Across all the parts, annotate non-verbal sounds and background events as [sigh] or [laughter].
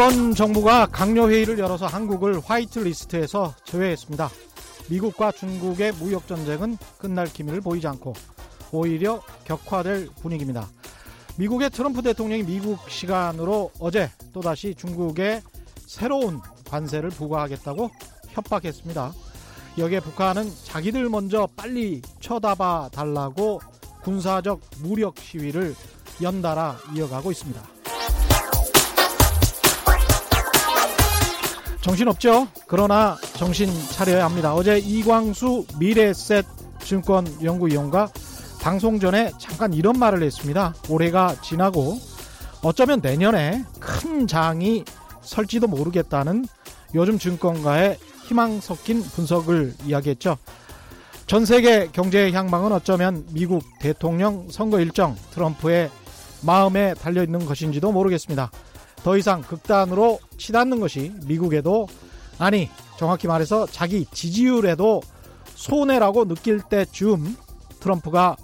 일본 정부가 강요회의를 열어서 한국을 화이트리스트에서 제외했습니다. 미국과 중국의 무역전쟁은 끝날 기미를 보이지 않고 오히려 격화될 분위기입니다. 미국의 트럼프 대통령이 미국 시간으로 어제 또다시 중국에 새로운 관세를 부과하겠다고 협박했습니다. 여기에 북한은 자기들 먼저 빨리 쳐다봐 달라고 군사적 무력 시위를 연달아 이어가고 있습니다. 정신없죠? 그러나 정신 차려야 합니다. 어제 이광수 미래셋 증권 연구위원과 방송 전에 잠깐 이런 말을 했습니다. 올해가 지나고 어쩌면 내년에 큰 장이 설지도 모르겠다는 요즘 증권가의 희망 섞인 분석을 이야기했죠. 전 세계 경제의 향방은 어쩌면 미국 대통령 선거 일정 트럼프의 마음에 달려 있는 것인지도 모르겠습니다. 더 이상 극단으로 치닫는 것이 미국에도 아니 정확히 말해서 자기 지지율에도 손해라고 느낄 때쯤 트럼프가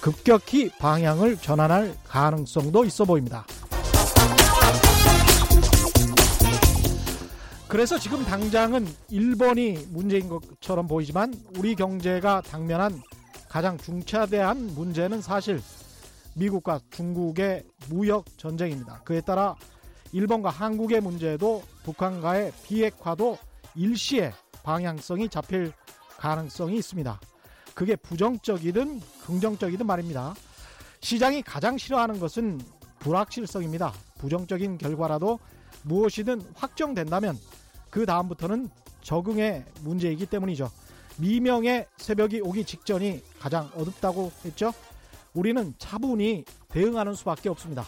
급격히 방향을 전환할 가능성도 있어 보입니다. 그래서 지금 당장은 일본이 문제인 것처럼 보이지만 우리 경제가 당면한 가장 중차대한 문제는 사실 미국과 중국의 무역 전쟁입니다. 그에 따라 일본과 한국의 문제도 북한과의 비핵화도 일시에 방향성이 잡힐 가능성이 있습니다. 그게 부정적이든 긍정적이든 말입니다. 시장이 가장 싫어하는 것은 불확실성입니다. 부정적인 결과라도 무엇이든 확정된다면 그 다음부터는 적응의 문제이기 때문이죠. 미명의 새벽이 오기 직전이 가장 어둡다고 했죠. 우리는 차분히 대응하는 수밖에 없습니다.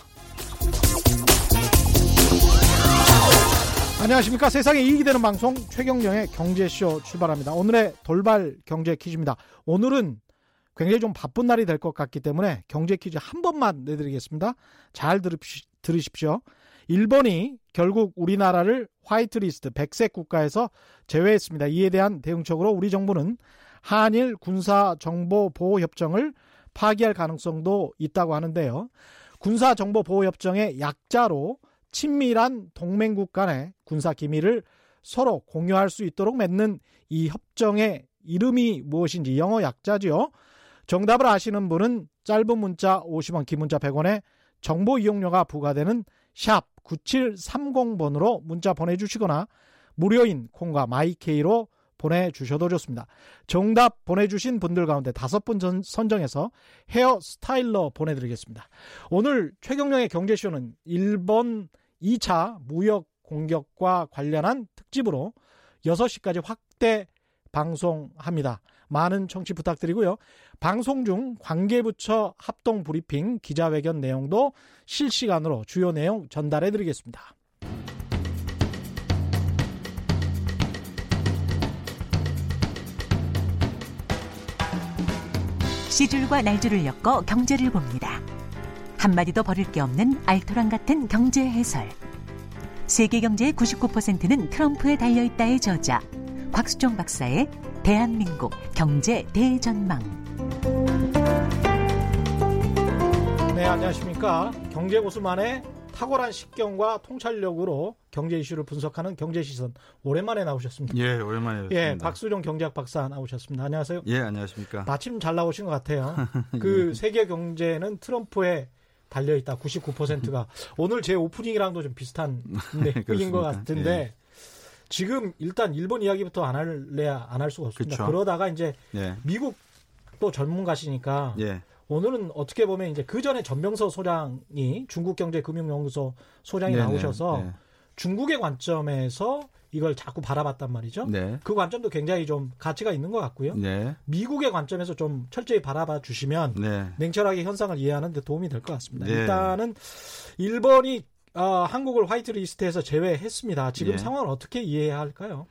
안녕하십니까. 세상에 이익이 되는 방송 최경령의 경제쇼 출발합니다. 오늘의 돌발 경제 퀴즈입니다. 오늘은 굉장히 좀 바쁜 날이 될 것 같기 때문에 경제 퀴즈 한 번만 내드리겠습니다. 잘 들으십시오. 일본이 결국 우리나라를 화이트리스트 백색 국가에서 제외했습니다. 이에 대한 대응책으로 우리 정부는 한일 군사 정보 보호 협정을 파기할 가능성도 있다고 하는데요. 군사 정보 보호 협정의 약자로 친밀한 동맹국 간의 군사 기밀을 서로 공유할 수 있도록 맺는 이 협정의 이름이 무엇인지 영어 약자지요. 정답을 아시는 분은 짧은 문자 50원, 긴 문자 100원에 정보 이용료가 부과되는 샵 9730번으로 문자 보내주시거나 무료인 콩과 마이케이로 보내주셔도 좋습니다. 정답 보내주신 분들 가운데 다섯 분 선정해서 헤어 스타일러 보내드리겠습니다. 오늘 최경령의 경제쇼는 일본 2차 무역 공격과 관련한 특집으로 6시까지 확대 방송합니다. 많은 청취 부탁드리고요. 방송 중 관계부처 합동 브리핑 기자회견 내용도 실시간으로 주요 내용 전달해 드리겠습니다. 시줄과 날줄을 엮어 경제를 봅니다. 한마디도 버릴 게 없는 알토란 같은 경제 해설. 세계 경제의 99%는 트럼프에 달려 있다의 저자 곽수종 박사의 대한민국 경제 대전망. 네, 안녕하십니까. 경제 고수만의 탁월한 식견과 통찰력으로 경제 이슈를 분석하는 경제 시선 오랜만에 나오셨습니다. 예, 오랜만에 뵙습니다. 예, 박수종 경제학 박사 나오셨습니다. 안녕하세요. 예, 안녕하십니까. 마침 잘 나오신 것 같아요. [laughs] 그 예. 세계 경제는 트럼프에 달려 있다. 99%가 오늘 제 오프닝이랑도 좀 비슷한 [laughs] 내용인 것 같은데 예. 지금 일단 일본 이야기부터 안 할래야 안 할 수가 없습니다. 그쵸? 그러다가 이제 예. 미국 또 전문가시니까 예. 오늘은 어떻게 보면 이제 그 전에 전병서 소장이 중국경제금융연구소 소장이 네네. 나오셔서 네. 중국의 관점에서 이걸 자꾸 바라봤단 말이죠. 네. 그 관점도 굉장히 좀 가치가 있는 것 같고요. 네. 미국의 관점에서 좀 철저히 바라봐 주시면 네. 냉철하게 현상을 이해하는 데 도움이 될 것 같습니다. 네. 일단은 일본이 어, 한국을 화이트리스트에서 제외했습니다. 지금 네. 상황을 어떻게 이해해야 할까요?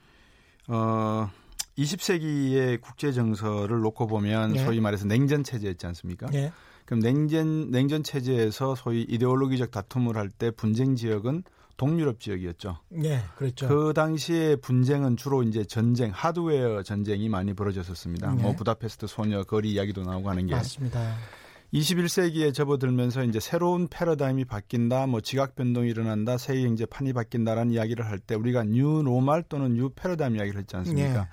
어, 20세기의 국제 정서를 놓고 보면 네. 소위 말해서 냉전 체제였지 않습니까? 네. 그럼 냉전 냉전 체제에서 소위 이데올로기적 다툼을 할 때 분쟁 지역은 동유럽 지역이었죠. 네, 그렇죠. 그 당시에 분쟁은 주로 이제 전쟁, 하드웨어 전쟁이 많이 벌어졌었습니다. 네. 뭐 부다페스트 소녀 거리 이야기도 나오고 하는 게. 맞습니다. 21세기에 접어들면서 이제 새로운 패러다임이 바뀐다, 뭐 지각 변동이 일어난다, 세계 경제 판이 바뀐다라는 이야기를 할 때 우리가 new normal 또는 new 패러다임 이야기를 했지 않습니까? 예.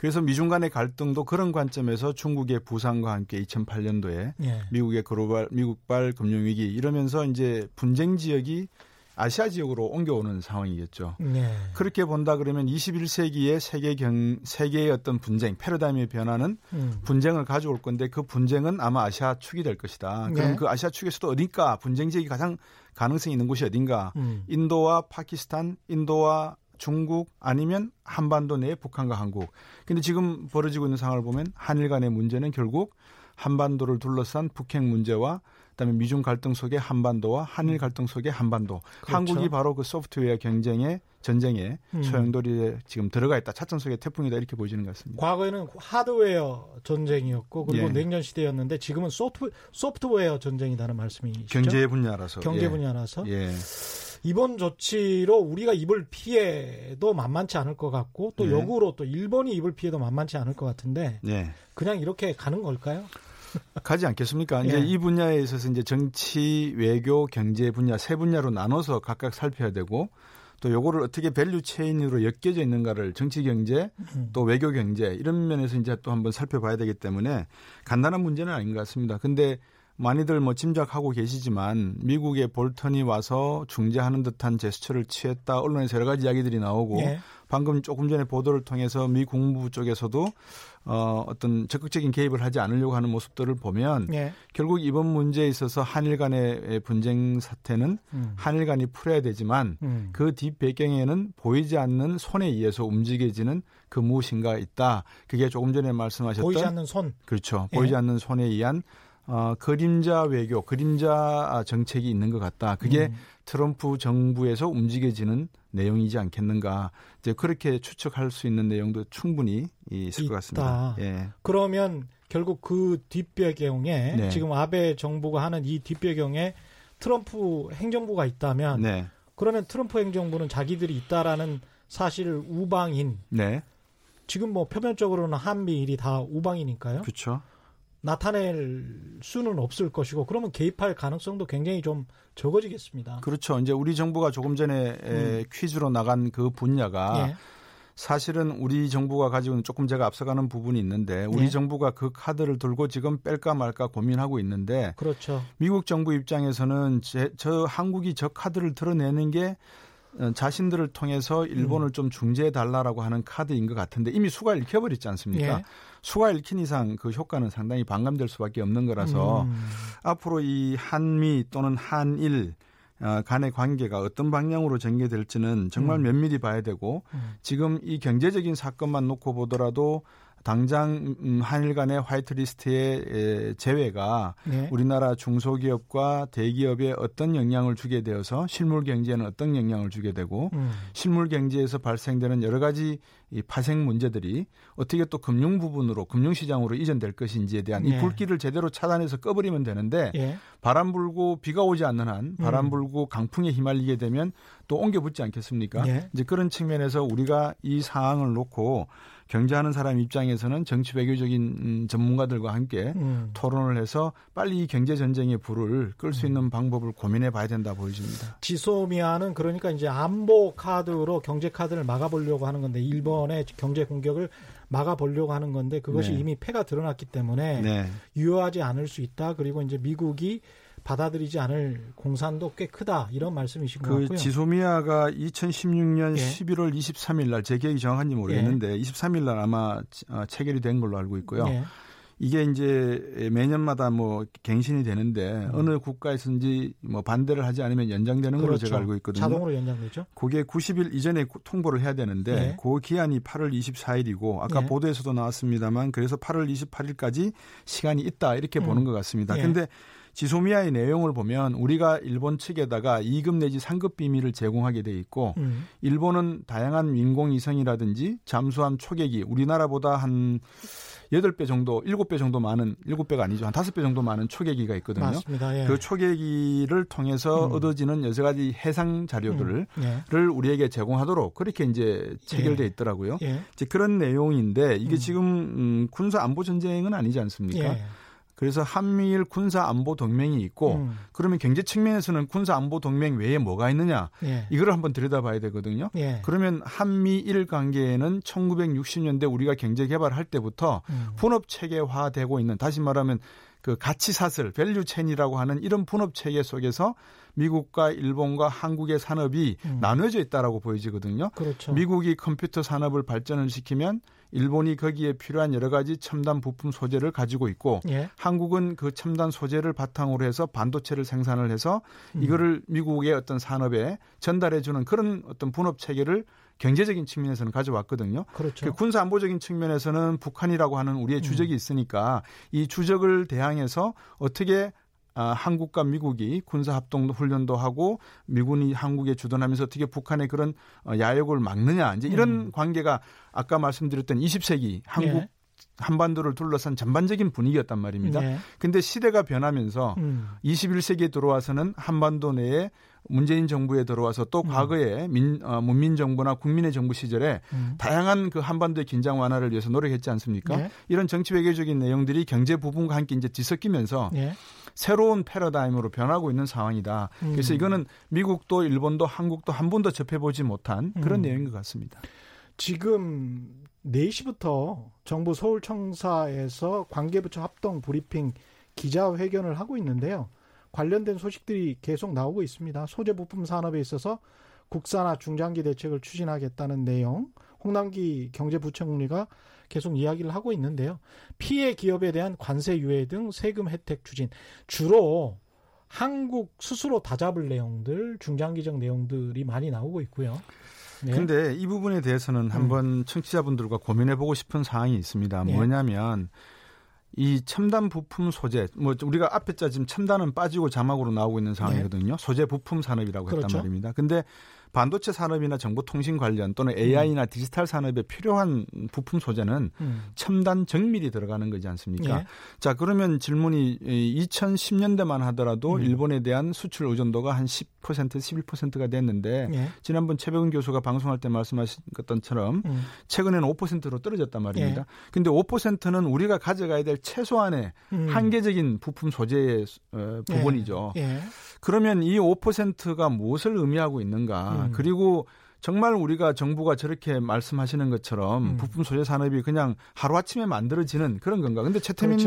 그래서 미중 간의 갈등도 그런 관점에서 중국의 부상과 함께 2008년도에 예. 미국의 글로벌 미국발 금융 위기 이러면서 이제 분쟁 지역이 아시아 지역으로 옮겨오는 상황이겠죠. 네. 그렇게 본다 그러면 21세기의 세계 경 세계의 어떤 분쟁, 패러다임의 변화는 음. 분쟁을 가져올 건데 그 분쟁은 아마 아시아 축이 될 것이다. 네. 그럼 그 아시아 축에서도 어딘가 분쟁 지역이 가장 가능성이 있는 곳이 어딘가? 음. 인도와 파키스탄, 인도와 중국 아니면 한반도 내에 북한과 한국. 근데 지금 벌어지고 있는 상황을 보면 한일 간의 문제는 결국 한반도를 둘러싼 북핵 문제와 그다음에 미중 갈등 속의 한반도와 한일 갈등 속의 한반도. 그렇죠. 한국이 바로 그 소프트웨어 경쟁의 전쟁에 음. 소용돌이에 지금 들어가 있다. 차선 속의 태풍이다 이렇게 보여지는 것 같습니다. 과거에는 하드웨어 전쟁이었고 그리고 예. 냉전 시대였는데 지금은 소프트, 소프트웨어 전쟁이라는 말씀이시죠? 경제 분야라서. 경제 예. 분야라서. 예. 이번 조치로 우리가 입을 피해도 만만치 않을 것 같고 또 예. 역으로 또 일본이 입을 피해도 만만치 않을 것 같은데 예. 그냥 이렇게 가는 걸까요? [laughs] 가지 않겠습니까? 예. 이제 이 분야에 있어서 이제 정치, 외교, 경제 분야 세 분야로 나눠서 각각 살펴야 되고 또 요거를 어떻게 value chain으로 엮여져 있는가를 정치 경제 음. 또 외교 경제 이런 면에서 이제 또 한번 살펴봐야 되기 때문에 간단한 문제는 아닌 것 같습니다. 근데 많이들 뭐 짐작하고 계시지만 미국의 볼턴이 와서 중재하는 듯한 제스처를 취했다 언론에서 여러 가지 이야기들이 나오고 예. 방금 조금 전에 보도를 통해서 미 국무부 쪽에서도 어, 어떤 적극적인 개입을 하지 않으려고 하는 모습들을 보면 예. 결국 이번 문제에 있어서 한일 간의 분쟁 사태는 음. 한일 간이 풀어야 되지만 음. 그 뒷배경에는 보이지 않는 손에 의해서 움직여지는 그 무엇인가 있다. 그게 조금 전에 말씀하셨던 보이지 않는 손. 그렇죠. 예. 보이지 않는 손에 의한 어, 그림자 외교, 그림자 정책이 있는 것 같다. 그게 음. 트럼프 정부에서 움직여지는 내용이지 않겠는가. 이제 그렇게 추측할 수 있는 내용도 충분히 있을 있다. 것 같습니다. 예. 그러면 결국 그 뒷배경에 네. 지금 아베 정부가 하는 이 뒷배경에 트럼프 행정부가 있다면 네. 그러면 트럼프 행정부는 자기들이 있다라는 사실을 우방인. 네. 지금 뭐 표면적으로는 한미일이 다 우방이니까요. 그렇죠. 나타낼 수는 없을 것이고 그러면 개입할 가능성도 굉장히 좀 적어지겠습니다. 그렇죠. 이제 우리 정부가 조금 전에 음. 퀴즈로 나간 그 분야가 예. 사실은 우리 정부가 가지고 있는 조금 제가 앞서가는 부분이 있는데 우리 예. 정부가 그 카드를 들고 지금 뺄까 말까 고민하고 있는데 그렇죠. 미국 정부 입장에서는 제, 저 한국이 저 카드를 드러내는 게 어, 자신들을 통해서 일본을 음. 좀 중재해 달라라고 하는 카드인 것 같은데 이미 수가 읽혀버렸지 않습니까? 예. 수가 읽힌 이상 그 효과는 상당히 반감될 수밖에 없는 거라서 음. 앞으로 이 한미 또는 한일 어, 간의 관계가 어떤 방향으로 전개될지는 정말 음. 면밀히 봐야 되고 음. 지금 이 경제적인 사건만 놓고 보더라도 당장 음, 한일 간의 화이트리스트의 제외가 네. 우리나라 중소기업과 대기업에 어떤 영향을 주게 되어서 실물 경제에는 어떤 영향을 주게 되고 음. 실물 경제에서 발생되는 여러 가지 이 파생 문제들이 어떻게 또 금융 부분으로 금융 시장으로 이전될 것인지에 대한 네. 이 불길을 제대로 차단해서 꺼버리면 되는데 네. 바람 불고 비가 오지 않는 한 바람 음. 불고 강풍에 휘말리게 되면 또 옮겨 붙지 않겠습니까? 네. 이제 그런 측면에서 우리가 이 상황을 놓고 경제하는 사람 입장에서는 정치 외교적인 음, 전문가들과 함께 음. 토론을 해서 빨리 이 경제 전쟁의 불을 끌 수 있는 음. 방법을 고민해 봐야 된다 보여집니다. 지소미아는 그러니까 이제 안보 카드로 경제 카드를 막아보려고 하는 건데 일본의 경제 공격을 막아보려고 하는 건데 그것이 네. 이미 패가 드러났기 때문에 네. 유효하지 않을 수 있다. 그리고 이제 미국이 받아들이지 않을 공산도 꽤 크다 이런 말씀이신 그 것 같고요. 지소미아가 2016년 예. 11월 23일 날 제 기억이 정확한지 모르겠는데 예. 23일 날 아마 어, 체결이 된 걸로 알고 있고요. 예. 이게 이제 매년마다 뭐 갱신이 되는데 음. 어느 국가에서인지 뭐 반대를 하지 않으면 연장되는 그렇죠. 걸로 제가 알고 있거든요. 자동으로 연장되죠. 그게 90일 이전에 통보를 해야 되는데 네. 그 기한이 8월 24일이고 아까 네. 보도에서도 나왔습니다만 그래서 8월 28일까지 시간이 있다 이렇게 음. 보는 것 같습니다. 네. 근데 지소미아의 내용을 보면 우리가 일본 측에다가 2급 내지 3급 비밀을 제공하게 돼 있고 음. 일본은 다양한 인공위성이라든지 잠수함 초계기 우리나라보다 한 8배 정도, 7배 정도 많은 7배가 아니죠. 한 5배 정도 많은 초계기가 있거든요. 맞습니다. 예. 그 초계기를 통해서 음. 얻어지는 여러 가지 해상 자료들을 음. 예. 우리에게 제공하도록 그렇게 이제 체결돼 예. 있더라고요. 예. 이제 그런 내용인데 이게 음. 지금 음, 군사 안보 전쟁은 아니지 않습니까? 예. 그래서 한미일 군사 안보 동맹이 있고 음. 그러면 경제 측면에서는 군사 안보 동맹 외에 뭐가 있느냐 예. 이걸 한번 들여다봐야 되거든요. 예. 그러면 한미일 관계에는 1960년대 우리가 경제 개발할 때부터 음. 분업 체계화되고 있는 다시 말하면 그 가치 사슬, value chain이라고 하는 이런 분업 체계 속에서 미국과 일본과 한국의 산업이 음. 나눠져 있다라고 보여지거든요. 그렇죠. 미국이 컴퓨터 산업을 발전을 시키면 일본이 거기에 필요한 여러 가지 첨단 부품 소재를 가지고 있고 예. 한국은 그 첨단 소재를 바탕으로 해서 반도체를 생산을 해서 음. 이거를 미국의 어떤 산업에 전달해 주는 그런 어떤 분업 체계를 경제적인 측면에서는 가져왔거든요. 그렇죠. 그 군사 안보적인 측면에서는 북한이라고 하는 우리의 음. 주적이 있으니까 이 주적을 대항해서 어떻게 아, 한국과 미국이 군사 합동 훈련도 하고 미군이 한국에 주둔하면서 어떻게 북한의 그런 어, 야욕을 막느냐 이제 이런 음. 관계가 아까 말씀드렸던 20세기 한국 예. 한반도를 둘러싼 전반적인 분위기였단 말입니다. 네. 근데 시대가 변하면서 음. 21세기에 들어와서는 한반도 내에 문재인 정부에 들어와서 또 음. 과거에 민, 어, 문민 정부나 국민의 정부 시절에 음. 다양한 그 한반도의 긴장 완화를 위해서 노력했지 않습니까? 네. 이런 정치 외교적인 내용들이 경제 부분과 함께 이제 뒤섞이면서 네. 새로운 패러다임으로 변하고 있는 상황이다. 음. 그래서 이거는 미국도 일본도 한국도 한 번도 접해보지 못한 그런 음. 내용인 것 같습니다. 지금 4시부터 정부 서울청사에서 관계부처 합동 브리핑 기자회견을 하고 있는데요. 관련된 소식들이 계속 나오고 있습니다. 소재 부품 산업에 있어서 국산화 중장기 대책을 추진하겠다는 내용, 홍남기 경제부총리가 계속 이야기를 하고 있는데요. 피해 기업에 대한 관세 유예 등 세금 혜택 추진 주로 한국 스스로 다잡을 내용들, 중장기적 내용들이 많이 나오고 있고요. 네. 근데 이 부분에 대해서는 한번 음. 청취자분들과 고민해 보고 싶은 사항이 있습니다. 네. 뭐냐면 이 첨단 부품 소재, 뭐 우리가 앞에 자 지금 첨단은 빠지고 자막으로 나오고 있는 상황이거든요. 네. 소재 부품 산업이라고 그렇죠. 했단 말입니다. 근데 반도체 산업이나 정보통신 관련 또는 AI나 음. 디지털 산업에 필요한 부품 소재는 음. 첨단 정밀이 들어가는 거지 않습니까? 예. 자, 그러면 질문이 2010년대만 하더라도 음. 일본에 대한 수출 의존도가 한10% 11%가 됐는데 예. 지난번 최백운 교수가 방송할 때 말씀하신 것처럼 음. 최근에는 5%로 떨어졌단 말입니다. 예. 근데 5%는 우리가 가져가야 될 최소한의 음. 한계적인 부품 소재의 어, 부분이죠. 예. 예. 그러면 이 5%가 무엇을 의미하고 있는가? 음. 그리고 정말 우리가 정부가 저렇게 말씀하시는 것처럼 음. 부품 소재 산업이 그냥 하루 아침에 만들어지는 그런 건가? 근데 최태민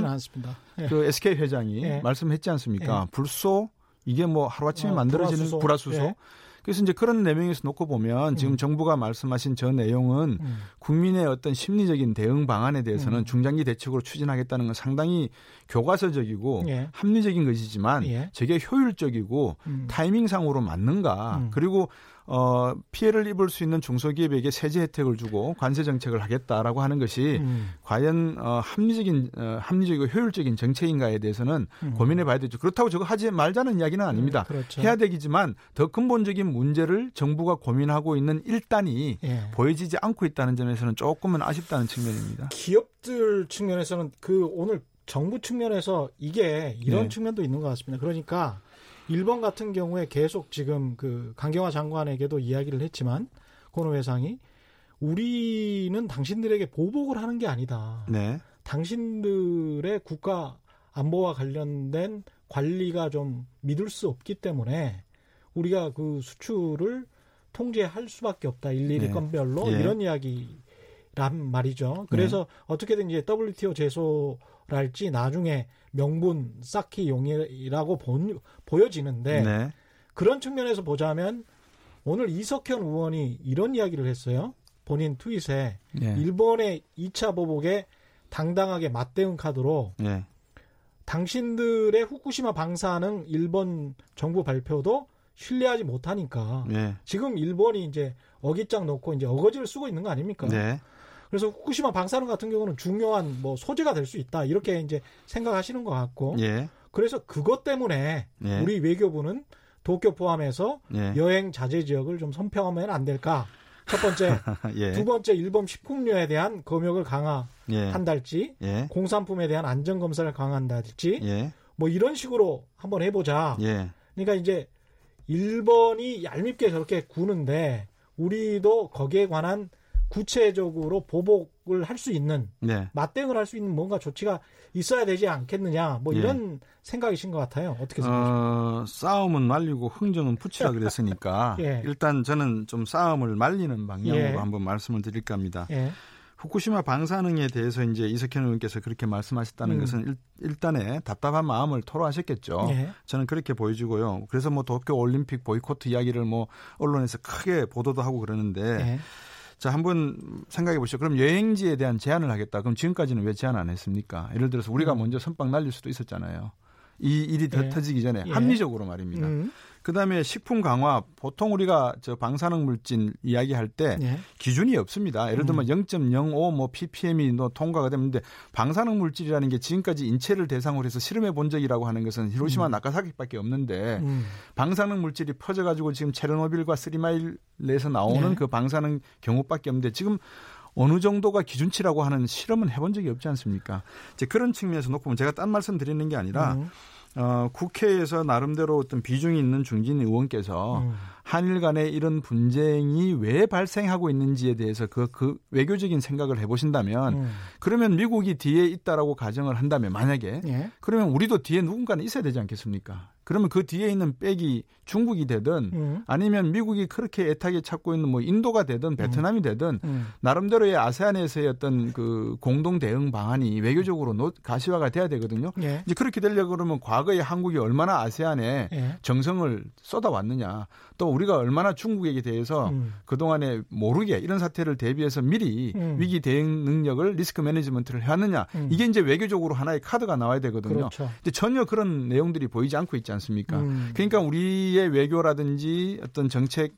예. 그 SK 회장이 예. 말씀했지 않습니까? 예. 불소 이게 뭐 하루 아침에 어, 만들어지는 불화수소. 예. 그래서 이제 그런 내용에서 놓고 보면 지금 음. 정부가 말씀하신 저 내용은 음. 국민의 어떤 심리적인 대응 방안에 대해서는 음. 중장기 대책으로 추진하겠다는 건 상당히 교과서적이고 예. 합리적인 것이지만 예. 저게 효율적이고 음. 타이밍상으로 맞는가 음. 그리고 어, 피해를 입을 수 있는 중소기업에게 세제 혜택을 주고 관세 정책을 하겠다라고 하는 것이 음. 과연 어, 합리적인 어, 합리적이고 효율적인 정책인가에 대해서는 음. 고민해 봐야 되죠. 그렇다고 저거 하지 말자는 이야기는 아닙니다. 네, 그렇죠. 해야 되겠지만 더 근본적인 문제를 정부가 고민하고 있는 일단이 예. 보여지지 않고 있다는 점에서는 조금은 아쉽다는 측면입니다. 기업들 측면에서는 그 오늘 정부 측면에서 이게 이런 네. 측면도 있는 것 같습니다. 그러니까 일본 같은 경우에 계속 지금 그 강경화 장관에게도 이야기를 했지만 고노 회상이 우리는 당신들에게 보복을 하는 게 아니다. 네. 당신들의 국가 안보와 관련된 관리가 좀 믿을 수 없기 때문에 우리가 그 수출을 통제할 수밖에 없다. 일일이 네. 건별로 예. 이런 이야기 란 말이죠. 그래서 네. 어떻게든 이제 WTO 제소랄지 나중에 명분 쌓기 용이라고 본, 보여지는데 네. 그런 측면에서 보자면 오늘 이석현 의원이 이런 이야기를 했어요. 본인 트윗에 네. 일본의 2차 보복에 당당하게 맞대응 카드로 네. 당신들의 후쿠시마 방사능 일본 정부 발표도 신뢰하지 못하니까 네. 지금 일본이 이제 어깃장 놓고 이제 어거지를 쓰고 있는 거 아닙니까? 네. 그래서 후쿠시마 방사능 같은 경우는 중요한 뭐 소재가 될 수 있다 이렇게 이제 생각하시는 것 같고 예. 그래서 그것 때문에 예. 우리 외교부는 도쿄 포함해서 예. 여행 자제 지역을 좀 선평하면 안 될까? 첫 번째, [laughs] 예. 두 번째 일본 식품료에 대한 검역을 강화한달지, 예. 예. 공산품에 대한 안전 검사를 강화한달지, 예. 뭐 이런 식으로 한번 해보자. 그러니까 이제 일본이 얄밉게 저렇게 구는데 우리도 거기에 관한 구체적으로 보복을 할 수 있는 네. 맞대응을 할 수 있는 뭔가 조치가 있어야 되지 않겠느냐 뭐 예. 이런 네. 생각이신 것 같아요. 어떻게 생각하십니까? 어, 싸움은 말리고 흥정은 붙이라 그랬으니까 [laughs] 예. 일단 저는 좀 싸움을 말리는 방향으로 예. 한번 말씀을 드릴까 합니다. 예. 후쿠시마 방사능에 대해서 이제 이석현 의원께서 그렇게 말씀하셨다는 음. 것은 일, 단에 답답한 마음을 토로하셨겠죠. 예. 저는 그렇게 보여지고요. 그래서 뭐 도쿄 올림픽 보이콧 이야기를 뭐 언론에서 크게 보도도 하고 그러는데 예. 자, 한번 생각해 보시죠. 그럼 여행지에 대한 제한을 하겠다. 그럼 지금까지는 왜 제한 안 했습니까? 예를 들어서 우리가 음. 먼저 선빵 날릴 수도 있었잖아요. 이 일이 더 예. 터지기 전에 예. 합리적으로 말입니다. 음. 그다음에 식품 강화 보통 우리가 저 방사능 물질 이야기할 때 예. 기준이 없습니다. 예를 들면 음. 0.05뭐 ppm이 뭐 통과가 됐는데 방사능 물질이라는 게 지금까지 인체를 대상으로 해서 실험해 본 적이라고 하는 것은 히로시마 음. 나카사키밖에 없는데 음. 방사능 물질이 퍼져 가지고 지금 체르노빌과 쓰리마일에서 나오는 예. 그 방사능 경우밖에 없는데 지금 어느 정도가 기준치라고 하는 실험은 해본 적이 없지 않습니까? 이제 그런 측면에서 놓고 보면 제가 딴 말씀 드리는 게 아니라 음. 어, 국회에서 나름대로 어떤 비중이 있는 중진 의원께서 음. 한일 간에 이런 분쟁이 왜 발생하고 있는지에 대해서 그, 그 외교적인 생각을 해보신다면 음. 그러면 미국이 뒤에 있다라고 가정을 한다면 만약에 예. 그러면 우리도 뒤에 누군가는 있어야 되지 않겠습니까? 그러면 그 뒤에 있는 백이 중국이 되든 음. 아니면 미국이 그렇게 애타게 찾고 있는 뭐 인도가 되든 베트남이 음. 되든 음. 나름대로의 아세안에서의 어떤 그 공동 대응 방안이 외교적으로 노, 가시화가 돼야 되거든요. 예. 이제 그렇게 되려고 그러면 과거에 한국이 얼마나 아세안에 예. 정성을 쏟아왔느냐 또 우리가 얼마나 중국에게 대해서 음. 그동안에 모르게 이런 사태를 대비해서 미리 음. 위기 대응 능력을 리스크 매니지먼트를 해왔느냐 음. 이게 이제 외교적으로 하나의 카드가 나와야 되거든요. 그렇죠. 근데 전혀 그런 내용들이 보이지 않고 있지 않습니까? 음. 그러니까 우리의 외교라든지 어떤 정책,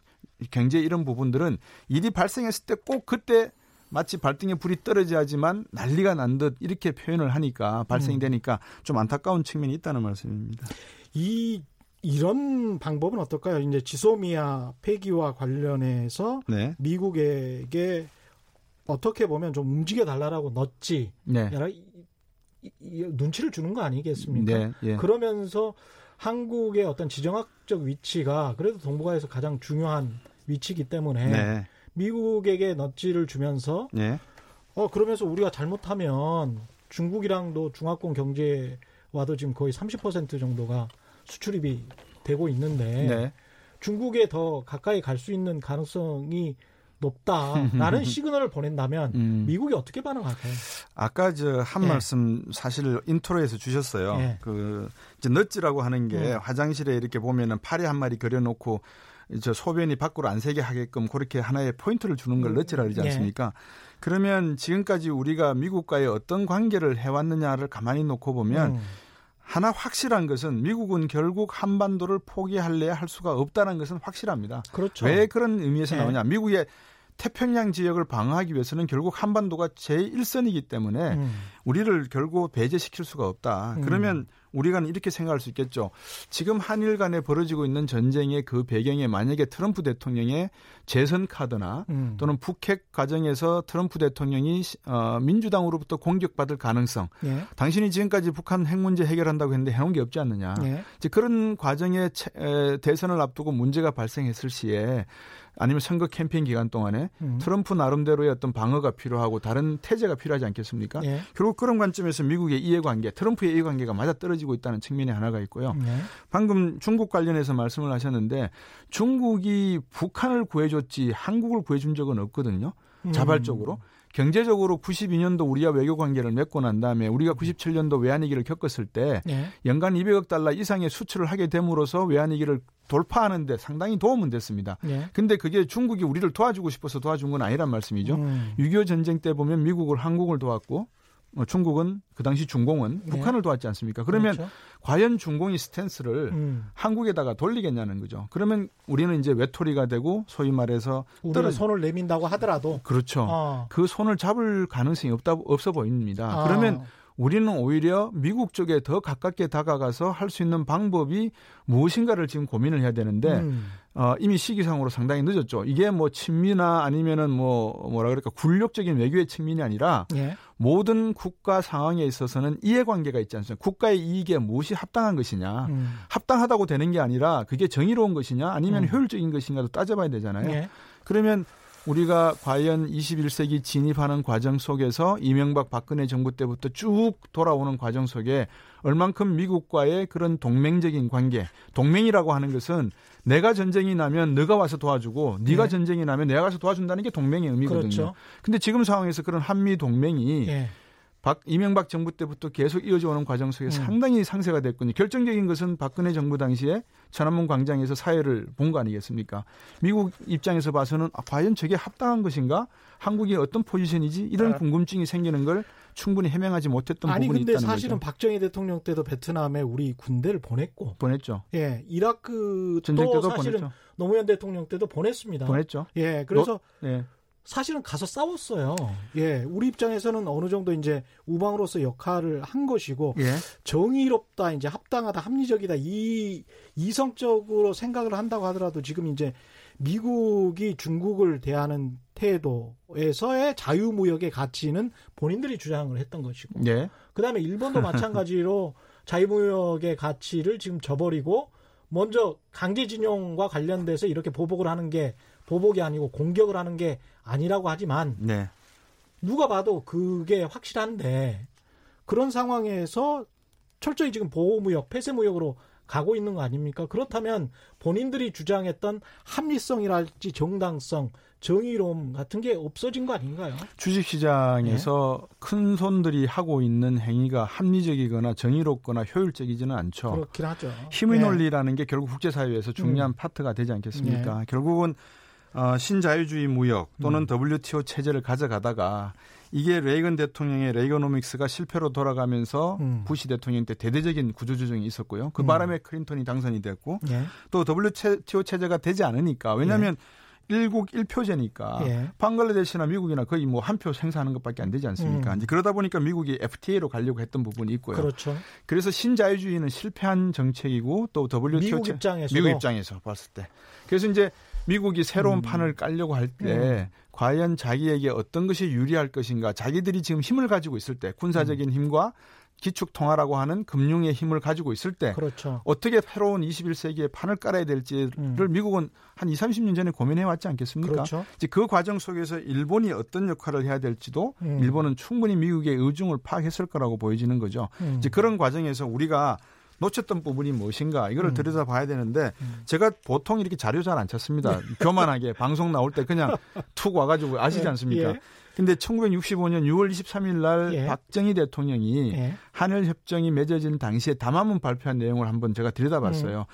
경제 이런 부분들은 일이 발생했을 때 꼭 그때 마치 발등에 불이 떨어져야지만 난리가 난 듯 이렇게 표현을 하니까 발생이 음. 되니까 좀 안타까운 측면이 있다는 말씀입니다. 이 이런 방법은 어떨까요? 이제 지소미아 폐기와 관련해서 네. 미국에게 어떻게 보면 좀 움직여 달라라고 넣지. 네. 여러 이, 이, 눈치를 주는 거 아니겠습니까? 네. 예. 그러면서 한국의 어떤 지정학적 위치가 그래도 동북아에서 가장 중요한 위치이기 때문에 네. 미국에게 넛지를 주면서 네. 어 그러면서 우리가 잘못하면 중국이랑도 중화권 경제와도 지금 거의 30% 정도가 수출입이 되고 있는데 네. 중국에 더 가까이 갈 수 있는 가능성이 높다라는 [laughs] 시그널을 보낸다면 음. 미국이 어떻게 반응할까요? 아까 저한 네. 말씀 사실 intro에서 주셨어요. 네. 그 이제 nudge라고 하는 게 음. 화장실에 이렇게 보면은 파리 한 마리 그려놓고 저 소변이 밖으로 안 새게 하게끔 그렇게 하나의 포인트를 주는 걸 넛지라 그러지 음. 않습니까? 네. 그러면 지금까지 우리가 미국과의 어떤 관계를 해왔느냐를 가만히 놓고 보면 음. 하나 확실한 것은 미국은 결국 한반도를 포기할래야 할 수가 없다는 것은 확실합니다. 그렇죠. 왜 그런 의미에서 네. 나오냐? 미국의 태평양 지역을 방어하기 위해서는 결국 한반도가 제1선이기 때문에 음. 우리를 결국 배제시킬 수가 없다. 음. 그러면 우리가 이렇게 생각할 수 있겠죠. 지금 한일 간에 벌어지고 있는 전쟁의 그 배경에 만약에 트럼프 대통령의 재선 카드나 음. 또는 북핵 과정에서 트럼프 대통령이 어, 민주당으로부터 공격받을 가능성. 예. 당신이 지금까지 북한 핵 문제 해결한다고 했는데 해놓은 게 없지 않느냐. 예. 이제 그런 과정에 대선을 앞두고 문제가 발생했을 시에 아니면 선거 캠페인 기간 동안에 음. 트럼프 나름대로의 어떤 방어가 필요하고 다른 태제가 필요하지 않겠습니까? 예. 결국 그런 관점에서 미국의 이해관계, 트럼프의 이해관계가 맞아 떨어지고 있다는 측면이 하나가 있고요. 예. 방금 중국 관련해서 말씀을 하셨는데 중국이 북한을 구해줬지 한국을 구해준 적은 없거든요. 음. 자발적으로. 경제적으로 92년도 우리와 외교 관계를 맺고 난 다음에 우리가 97년도 외환위기를 겪었을 때 네. 연간 200억 달러 이상의 수출을 하게 됨으로써 외환위기를 돌파하는데 상당히 도움은 됐습니다. 네. 근데 그게 중국이 우리를 도와주고 싶어서 도와준 건 아니란 말씀이죠. 음. 6.25 전쟁 때 보면 미국을 한국을 도왔고 뭐 중국은 그 당시 중공은 네. 북한을 도왔지 않습니까? 그러면 그렇죠. 과연 중공이 스탠스를 음. 한국에다가 돌리겠냐는 거죠. 그러면 우리는 이제 외톨이가 되고 소위 말해서 우리가 손을 내민다고 하더라도 그렇죠. 어. 그 손을 잡을 가능성이 없다 없어 보입니다. 어. 그러면 우리는 오히려 미국 쪽에 더 가깝게 다가가서 할 수 있는 방법이 무엇인가를 지금 고민을 해야 되는데 음. 어, 이미 시기상으로 상당히 늦었죠. 이게 뭐 친미나 아니면은 뭐 뭐라 그럴까 굴욕적인 외교의 측면이 아니라 예. 모든 국가 상황에 있어서는 이해관계가 있지 않습니까? 국가의 이익에 무엇이 합당한 것이냐, 음. 합당하다고 되는 게 아니라 그게 정의로운 것이냐, 아니면 음. 효율적인 것인가도 따져봐야 되잖아요. 예. 그러면 우리가 과연 21세기 진입하는 과정 속에서 이명박 박근혜 정부 때부터 쭉 돌아오는 과정 속에 얼만큼 미국과의 그런 동맹적인 관계, 동맹이라고 하는 것은 내가 전쟁이 나면 너가 와서 도와주고 네가 네. 전쟁이 나면 내가 가서 도와준다는 게 동맹의 의미거든요. 그렇죠. 근데 지금 상황에서 그런 한미 동맹이 네. 박 이명박 정부 때부터 계속 이어져 오는 과정 속에 음. 상당히 상세가 됐군요. 결정적인 것은 박근혜 정부 당시에 천안문 광장에서 사회를 본 거 아니겠습니까? 미국 입장에서 봐서는 아, 과연 저게 합당한 것인가? 한국이 어떤 포지션이지? 이런 아. 궁금증이 생기는 걸 충분히 해명하지 못했던 아니, 부분이 있다는 거죠. 아니 근데 사실은 박정희 대통령 때도 베트남에 우리 군대를 보냈고 보냈죠. 예, 이라크 전쟁 때도 사실은 보냈죠. 노무현 대통령 때도 보냈습니다. 보냈죠. 예, 그래서 노, 예. 사실은 가서 싸웠어요. 예, 우리 입장에서는 어느 정도 이제 우방으로서 역할을 한 것이고 예. 정의롭다, 이제 합당하다, 합리적이다 이 이성적으로 생각을 한다고 하더라도 지금 이제 미국이 중국을 대하는 태도에서의 자유무역의 가치는 본인들이 주장을 했던 것이고, 예. 그다음에 일본도 [laughs] 마찬가지로 자유무역의 가치를 지금 저버리고 먼저 강제징용과 관련돼서 이렇게 보복을 하는 게 보복이 아니고 공격을 하는 게 아니라고 하지만 네. 누가 봐도 그게 확실한데 그런 상황에서 철저히 지금 보호무역, 폐쇄무역으로 가고 있는 거 아닙니까? 그렇다면 본인들이 주장했던 합리성이랄지 정당성, 정의로움 같은 게 없어진 거 아닌가요? 주식시장에서 네. 큰 손들이 하고 있는 행위가 합리적이거나 정의롭거나 효율적이지는 않죠. 그렇긴 하죠. 힘의 네. 논리라는 게 결국 국제사회에서 중요한 음. 파트가 되지 않겠습니까? 네. 결국은 어, 신자유주의 무역 또는 음. WTO 체제를 가져가다가 이게 레이건 대통령의 레이거노믹스가 실패로 돌아가면서 음. 부시 대통령 때 대대적인 구조조정이 있었고요. 그 음. 바람에 음. 클린턴이 당선이 됐고 예. 또 WTO 체제가 되지 않으니까 왜냐하면 예. 일국 일표제니까 예. 방글라데시나 미국이나 거의 뭐 한 표 생산하는 것밖에 안 되지 않습니까? 음. 이제 그러다 보니까 미국이 FTA로 가려고 했던 부분이 있고요. 그렇죠. 그래서 신자유주의는 실패한 정책이고 또 WTO 미국 입장에서 미국 입장에서 봤을 때 그래서 이제 미국이 새로운 음. 판을 깔려고 할때 음. 과연 자기에게 어떤 것이 유리할 것인가 자기들이 지금 힘을 가지고 있을 때 군사적인 음. 힘과 기축 통화라고 하는 금융의 힘을 가지고 있을 때 그렇죠. 어떻게 새로운 21세기의 판을 깔아야 될지를 음. 미국은 한 2, 30년 전에 고민해 왔지 않겠습니까? 그렇죠. 이제 그 과정 속에서 일본이 어떤 역할을 해야 될지도 음. 일본은 충분히 미국의 의중을 파악했을 거라고 보여지는 거죠. 음. 이제 그런 과정에서 우리가 놓쳤던 부분이 무엇인가 이거를 음. 들여다봐야 되는데 음. 제가 보통 이렇게 자료 잘 안 찾습니다. 교만하게 [laughs] 방송 나올 때 그냥 툭 와가지고 아시지 예. 않습니까? 예. 근데 1965년 6월 23일 날 예. 박정희 대통령이 예. 한일 협정이 맺어진 당시에 담화문 발표한 내용을 한번 제가 들여다봤어요. 음.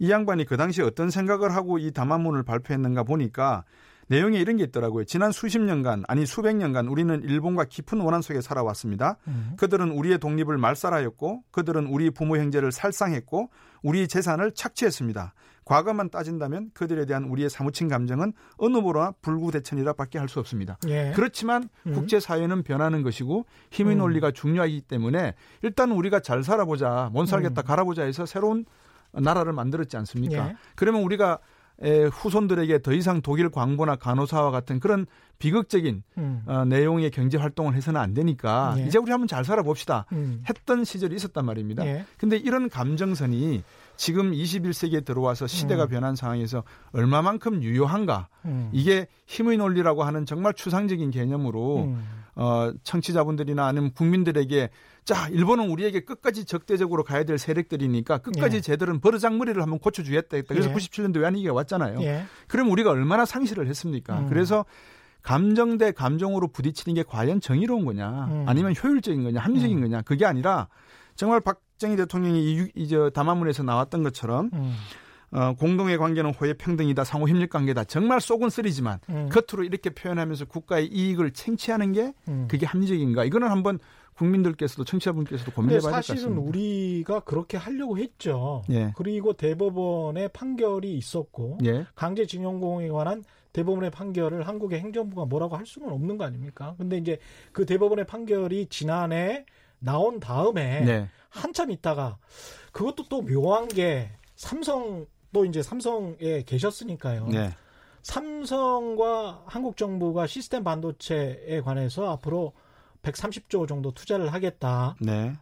이 양반이 그 당시에 어떤 생각을 하고 이 담화문을 발표했는가 보니까 내용에 이런 게 있더라고요. 지난 수십 년간 아니 수백 년간 우리는 일본과 깊은 원한 속에 살아왔습니다. 음. 그들은 우리의 독립을 말살하였고 그들은 우리 부모 형제를 살상했고 우리 재산을 착취했습니다. 과거만 따진다면 그들에 대한 우리의 사무친 감정은 어느 보나 불구대천이라밖에 할 수 없습니다. 예. 그렇지만 음. 국제 사회는 변하는 것이고 힘의 음. 논리가 중요하기 때문에 일단 우리가 잘 살아보자, 못 살겠다, 음. 갈아보자 해서 새로운 나라를 만들었지 않습니까? 예. 그러면 우리가 후손들에게 더 이상 독일 광부나 간호사와 같은 그런 비극적인 음. 어, 내용의 경제 활동을 해서는 안 되니까 예. 이제 우리 한번 잘 살아봅시다 음. 했던 시절이 있었단 말입니다. 예. 근데 이런 감정선이 지금 21세기에 들어와서 시대가 음. 변한 상황에서 얼마만큼 유효한가 음. 이게 힘의 논리라고 하는 정말 추상적인 개념으로 음. 어, 청취자분들이나 아니면 국민들에게 자, 일본은 우리에게 끝까지 적대적으로 가야 될 세력들이니까 끝까지 예. 제들은 버르장머리를 한번 고쳐주겠다. 그래서 예. 97년도 외환위기가 왔잖아요. 예. 그럼 우리가 얼마나 상실을 했습니까? 음. 그래서 감정 대 감정으로 부딪히는 게 과연 정의로운 거냐, 음. 아니면 효율적인 거냐, 합리적인 음. 거냐, 그게 아니라 정말 박정희 대통령이 이제 담화문에서 나왔던 것처럼 음. 어, 공동의 관계는 호의 평등이다, 상호 협력 관계다. 정말 속은 쓰리지만 음. 겉으로 이렇게 표현하면서 국가의 이익을 챙취하는 게 음. 그게 합리적인가? 이거는 한번 국민들께서도 청취자분께서도 고민해봐야 될 것 같습니다. 사실은 우리가 그렇게 하려고 했죠. 예. 그리고 대법원의 판결이 있었고 예. 강제징용공에 관한 대법원의 판결을 한국의 행정부가 뭐라고 할 수는 없는 거 아닙니까? 근데 이제 그 대법원의 판결이 지난해 나온 다음에 네. 한참 있다가 그것도 또 묘한 게 삼성 도 이제 삼성에 계셨으니까요. 네. 삼성과 한국 정부가 시스템 반도체에 관해서 앞으로 130조 정도 투자를 하겠다라는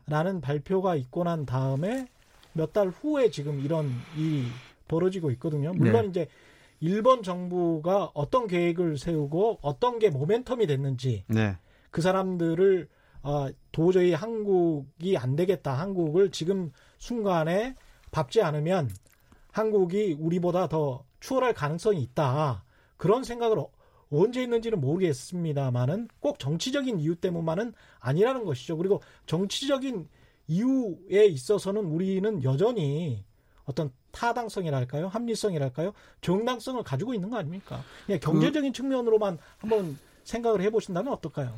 네. 발표가 있고 난 다음에 몇 달 후에 지금 이런 일이 벌어지고 있거든요. 물론 네. 이제 일본 정부가 어떤 계획을 세우고 어떤 게 모멘텀이 됐는지 네. 그 사람들을 어, 도저히 한국이 안 되겠다. 한국을 지금 순간에 밟지 않으면 한국이 우리보다 더 추월할 가능성이 있다. 그런 생각을 언제 했는지는 모르겠습니다만은 꼭 정치적인 이유 때문만은 아니라는 것이죠. 그리고 정치적인 이유에 있어서는 우리는 여전히 어떤 타당성이랄까요? 합리성이랄까요? 정당성을 가지고 있는 거 아닙니까? 그냥 경제적인 그... 측면으로만 한번 생각을 해보신다면 어떨까요?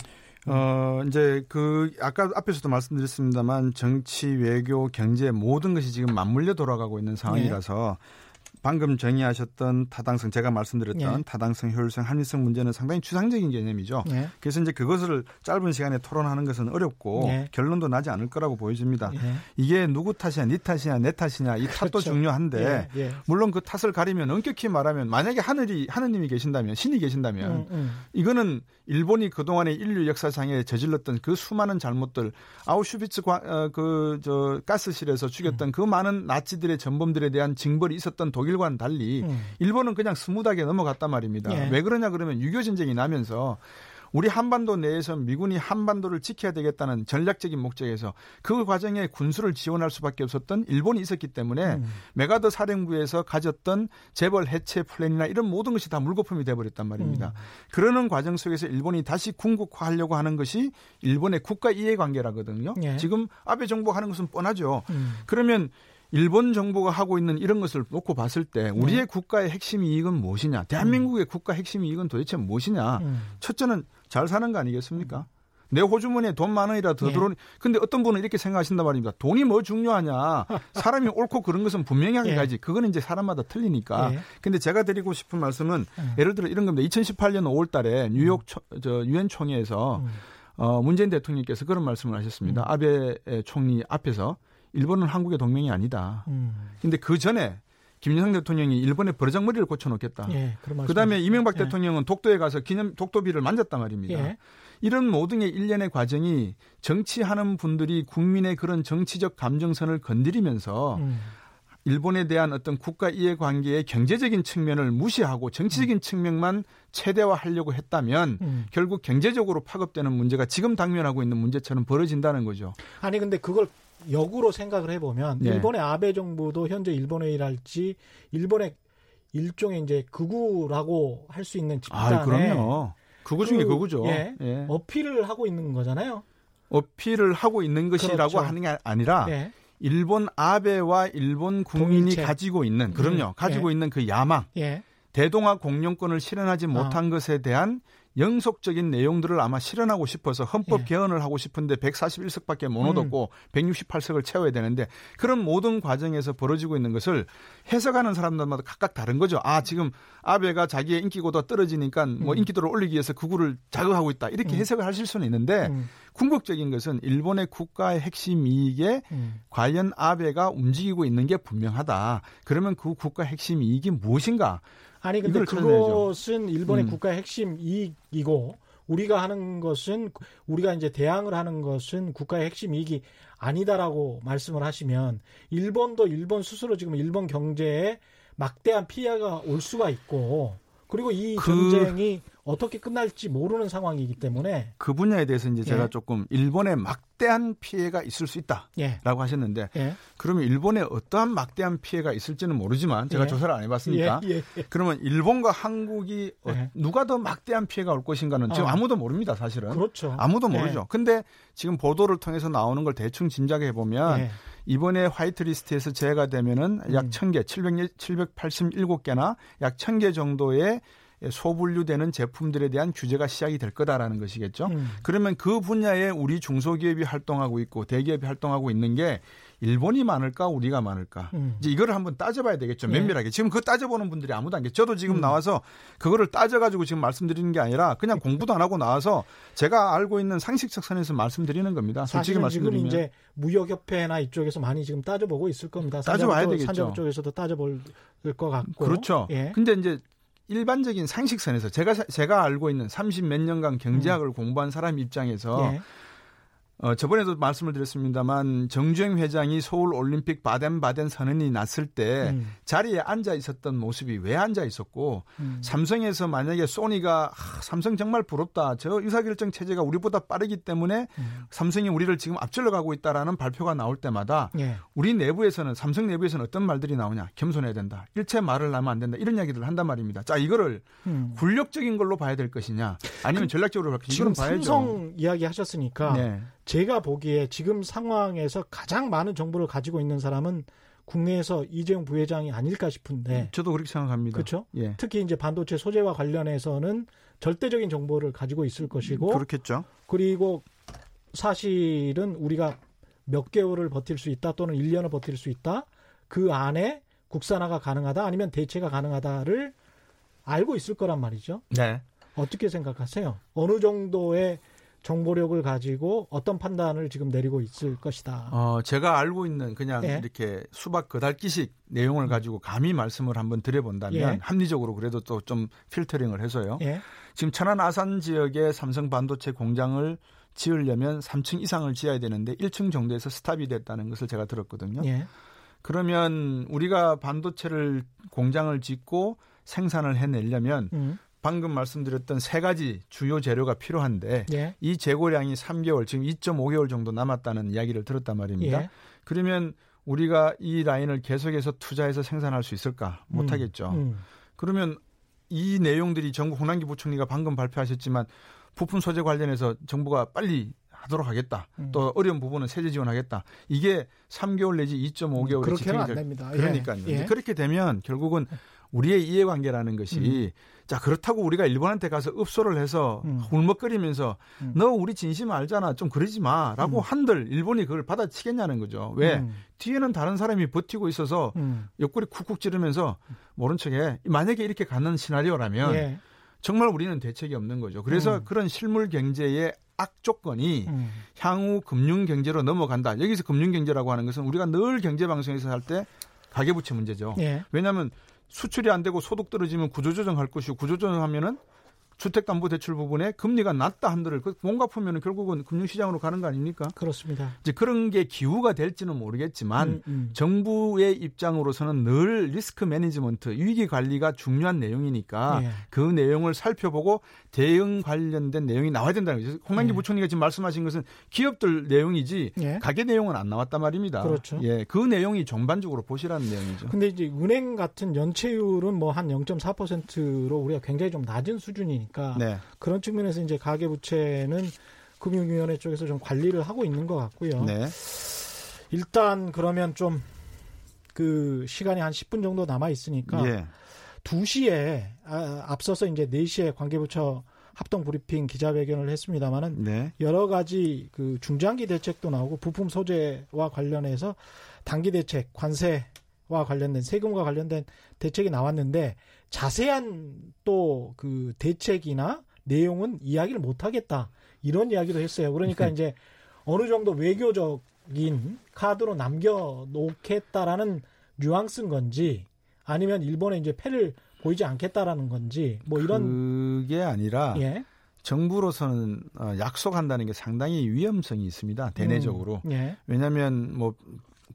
어, 이제 그, 아까 앞에서도 말씀드렸습니다만 정치, 외교, 경제 모든 것이 지금 맞물려 돌아가고 있는 상황이라서 네. 방금 정의하셨던 타당성 제가 말씀드렸던 예. 타당성, 효율성, 합리성 문제는 상당히 추상적인 개념이죠. 예. 그래서 이제 그것을 짧은 시간에 토론하는 것은 어렵고 예. 결론도 나지 않을 거라고 보여집니다. 예. 이게 누구 탓이냐, 네 탓이냐, 내 탓이냐 이 탓도 그렇죠. 중요한데 예, 예. 물론 그 탓을 가리면 엄격히 말하면 만약에 하늘이 하느님이 계신다면 신이 계신다면 음, 음. 이거는 일본이 그동안의 인류 역사상에 저질렀던 그 수많은 잘못들 아우슈비츠 어, 그저 가스실에서 죽였던 음. 그 많은 나치들의 전범들에 대한 징벌이 있었던 독일 독일과는 달리 음. 일본은 그냥 스무하게 넘어갔단 말입니다. 예. 왜 그러냐 그러면 유교 전쟁이 나면서 우리 한반도 내에서 미군이 한반도를 지켜야 되겠다는 전략적인 목적에서 그 과정에 군수를 지원할 수밖에 없었던 일본이 있었기 때문에 음. 메가더 사령부에서 가졌던 재벌 해체 플랜이나 이런 모든 것이 다 물거품이 돼버렸단 말입니다. 음. 그러는 과정 속에서 일본이 다시 군국화하려고 하는 것이 일본의 국가 이해관계라거든요. 예. 지금 아베 정부가 하는 것은 뻔하죠. 음. 그러면 일본 정부가 하고 있는 이런 것을 놓고 봤을 때 우리의 네. 국가의 핵심 이익은 무엇이냐? 대한민국의 음. 국가 핵심 이익은 도대체 무엇이냐? 음. 첫째는 잘 사는 거 아니겠습니까? 내 호주머니에 돈 만 원이라 더 예. 들어오니 근데 어떤 분은 이렇게 생각하신단 말입니다. 돈이 뭐 중요하냐? [laughs] 사람이 옳고 그런 것은 분명하게 예. 가지. 그거는 이제 사람마다 틀리니까. 예. 근데 제가 드리고 싶은 말씀은 예. 예를 들어 이런 겁니다. 2018년 5월 달에 뉴욕 음. 저 유엔 총회에서 음. 어 문재인 대통령께서 그런 말씀을 하셨습니다. 음. 아베 총리 앞에서 일본은 한국의 동맹이 아니다. 음. 근데 그 전에 김영삼 대통령이 일본에 버르장머리를 고쳐놓겠다. 예, 그다음에 이명박 예. 대통령은 독도에 가서 기념 독도비를 만졌단 말입니다. 예. 이런 모든의 일련의 과정이 정치하는 분들이 국민의 그런 정치적 감정선을 건드리면서 음. 일본에 대한 어떤 국가 이해 관계의 경제적인 측면을 무시하고 정치적인 음. 측면만 최대화하려고 했다면 음. 결국 경제적으로 파급되는 문제가 지금 당면하고 있는 문제처럼 벌어진다는 거죠. 아니 근데 그걸 역으로 생각을 해보면 네. 일본의 아베 정부도 현재 일본의 일할지 일본의 일종의 이제 극우라고 할 수 있는 집단에 아, 그럼요. 극우 중에 그, 극우죠. 예, 예. 어필을 하고 있는 거잖아요. 어필을 하고 있는 것이라고 그렇죠. 하는 게 아니라 예. 일본 아베와 일본 국민이 동일체. 가지고 있는 그럼요. 음, 가지고 예. 있는 그 야망. 예. 대동아 공룡권을 실현하지 못한 어. 것에 대한 영속적인 내용들을 아마 실현하고 싶어서 헌법 예. 개헌을 하고 싶은데 141석밖에 못 얻었고 음. 168석을 채워야 되는데 그런 모든 과정에서 벌어지고 있는 것을 해석하는 사람들마다 각각 다른 거죠. 아 지금 아베가 자기의 인기고도 떨어지니까 뭐 음. 인기도를 올리기 위해서 구구를 자극하고 있다 이렇게 음. 해석을 하실 수는 있는데 음. 궁극적인 것은 일본의 국가의 핵심 이익에 음. 관련 아베가 움직이고 있는 게 분명하다. 그러면 그 국가 핵심 이익이 무엇인가? 아니 근데 그것은 일본의 음. 국가 핵심 이익이고 우리가 하는 것은 우리가 이제 대항을 하는 것은 국가의 핵심 이익이 아니다라고 말씀을 하시면 일본도 일본 스스로 지금 일본 경제에 막대한 피해가 올 수가 있고 그리고 이 그... 전쟁이 어떻게 끝날지 모르는 상황이기 때문에 그 분야에 대해서 이제 제가 예. 조금 일본에 막대한 피해가 있을 수 있다라고 예. 하셨는데 예. 그러면 일본에 어떠한 막대한 피해가 있을지는 모르지만 제가 예. 조사를 안 해봤으니까 예, 예, 그러면 일본과 한국이 어, 누가 더 막대한 피해가 올 것인가는 지금 어. 아무도 모릅니다 사실은 그렇죠. 아무도 모르죠. 근데 지금 보도를 통해서 나오는 걸 대충 짐작해 보면 이번에 화이트리스트에서 제외가 되면은 약 음. 1000개, 700, 787개나 약 1000개 정도의 소분류되는 제품들에 대한 규제가 시작이 될 거다라는 것이겠죠. 음. 그러면 그 분야에 우리 중소기업이 활동하고 있고 대기업이 활동하고 있는 게 일본이 많을까 우리가 많을까 음. 이제 이거를 한번 따져봐야 되겠죠 네. 면밀하게 지금 그 따져보는 분들이 아무도 안 계죠 저도 지금 음. 나와서 그거를 따져가지고 지금 말씀드리는 게 아니라 그냥 공부도 안 하고 나와서 제가 알고 있는 상식적 선에서 말씀드리는 겁니다 솔직히 말씀드리면 지금 이제 무역협회나 이쪽에서 많이 지금 따져보고 있을 겁니다 따져봐야 되겠죠 산자부 쪽에서도 따져볼 것 같고 그렇죠 예. 근데 이제 일반적인 상식선에서 제가 제가 알고 있는 30 몇 년간 경제학을 음. 공부한 사람 입장에서 예. 어, 저번에도 말씀을 드렸습니다만 정주행 회장이 서울 올림픽 바덴 바덴 선언이 났을 때 음. 자리에 앉아 있었던 모습이 왜 앉아 있었고 음. 삼성에서 만약에 소니가 아, 삼성 정말 부럽다. 저 의사결정 체제가 우리보다 빠르기 때문에 음. 삼성이 우리를 지금 앞질러 가고 있다라는 발표가 나올 때마다 예. 우리 내부에서는 삼성 내부에서는 어떤 말들이 나오냐. 겸손해야 된다. 일체 말을 나면 안 된다. 이런 이야기들을 한단 말입니다. 자, 이거를 음. 굴력적인 걸로 봐야 될 것이냐 아니면 그, 전략적으로 볼 것이냐. 지금 삼성 이야기 하셨으니까 네. 제가 보기에 지금 상황에서 가장 많은 정보를 가지고 있는 사람은 국내에서 이재용 부회장이 아닐까 싶은데. 음, 저도 그렇게 생각합니다. 그렇죠. 예. 특히 이제 반도체 소재와 관련해서는 절대적인 정보를 가지고 있을 것이고. 그렇겠죠. 그리고 사실은 우리가 몇 개월을 버틸 수 있다 또는 1년을 버틸 수 있다. 그 안에 국산화가 가능하다 아니면 대체가 가능하다를 알고 있을 거란 말이죠. 네. 어떻게 생각하세요? 어느 정도의 정보력을 가지고 어떤 판단을 지금 내리고 있을 것이다. 어, 제가 알고 있는 그냥 예. 이렇게 수박 그달기식 내용을 음. 가지고 감히 말씀을 한번 드려본다면 예. 합리적으로 그래도 또 좀 필터링을 해서요. 예. 지금 천안 아산 지역에 삼성 반도체 공장을 지으려면 3층 이상을 지어야 되는데 1층 정도에서 스탑이 됐다는 것을 제가 들었거든요. 예. 그러면 우리가 반도체를 공장을 짓고 생산을 해내려면 음. 방금 말씀드렸던 세 가지 주요 재료가 필요한데 예. 이 재고량이 3개월 지금 2.5개월 정도 남았다는 이야기를 들었단 말입니다. 예. 그러면 우리가 이 라인을 계속해서 투자해서 생산할 수 있을까? 음. 못하겠죠. 음, 음. 그러면 이 내용들이 정부 홍남기 부총리가 방금 발표하셨지만 부품 소재 관련해서 정부가 빨리 하도록 하겠다. 음. 또 어려운 부분은 세제 지원하겠다. 이게 3개월 내지 2.5개월의 그렇게는 안 됩니다. 그러니까요. 예. 그렇게 되면 결국은 우리의 이해관계라는 것이 음. 자 그렇다고 우리가 일본한테 가서 읍소를 해서 음. 울먹거리면서 음. 너 우리 진심 알잖아 좀 그러지 마라고 음. 한들 일본이 그걸 받아치겠냐는 거죠 왜 음. 뒤에는 다른 사람이 버티고 있어서 음. 옆구리 쿡쿡 찌르면서 모른 척해 만약에 이렇게 가는 시나리오라면 예. 정말 우리는 대책이 없는 거죠 그래서 그런 실물 경제의 악 조건이 음. 향후 금융 경제로 넘어간다. 여기서 금융 경제라고 하는 것은 우리가 늘 경제 방송에서 할 때 가계부채 문제죠. 예. 왜냐하면 수출이 안 되고 소득 떨어지면 구조조정할 것이고 구조조정하면은 주택담보대출 부분에 금리가 낮다 한들을 그몸 갚으면 결국은 금융시장으로 가는 거 아닙니까? 그렇습니다. 이제 그런 게 기후가 될지는 모르겠지만 음, 음. 정부의 입장으로서는 늘 리스크 매니지먼트 위기 관리가 중요한 내용이니까 예. 그 내용을 살펴보고 대응 관련된 내용이 나와야 된다는 거죠. 홍남기 예. 부총리가 지금 말씀하신 것은 기업들 내용이지 예. 가계 내용은 안 나왔단 말입니다. 그렇죠. 예, 그 내용이 전반적으로 보시라는 내용이죠. 근데 이제 은행 같은 연체율은 뭐 한 0.4%로 우리가 굉장히 좀 낮은 수준이니까 있으니까 네. 그런 측면에서 이제 가계부채는 금융위원회 쪽에서 좀 관리를 하고 있는 것 같고요. 네. 일단 그러면 좀 그 시간이 한 10분 정도 남아 있으니까 예. 2시에 아, 앞서서 이제 4시에 관계부처 합동 브리핑 기자회견을 했습니다마는 네. 여러 가지 그 중장기 대책도 나오고 부품 소재와 관련해서 단기 대책, 관세와 관련된 세금과 관련된 대책이 나왔는데 자세한 또 그 대책이나 내용은 이야기를 못 하겠다. 이런 이야기도 했어요. 그러니까 네. 이제 어느 정도 외교적인 카드로 남겨 놓겠다라는 뉘앙스인 건지 아니면 일본에 이제 패를 보이지 않겠다라는 건지 뭐 이런 그게 아니라 예. 정부로서는 어, 약속한다는 게 상당히 위험성이 있습니다. 대내적으로. 음, 예. 왜냐하면 뭐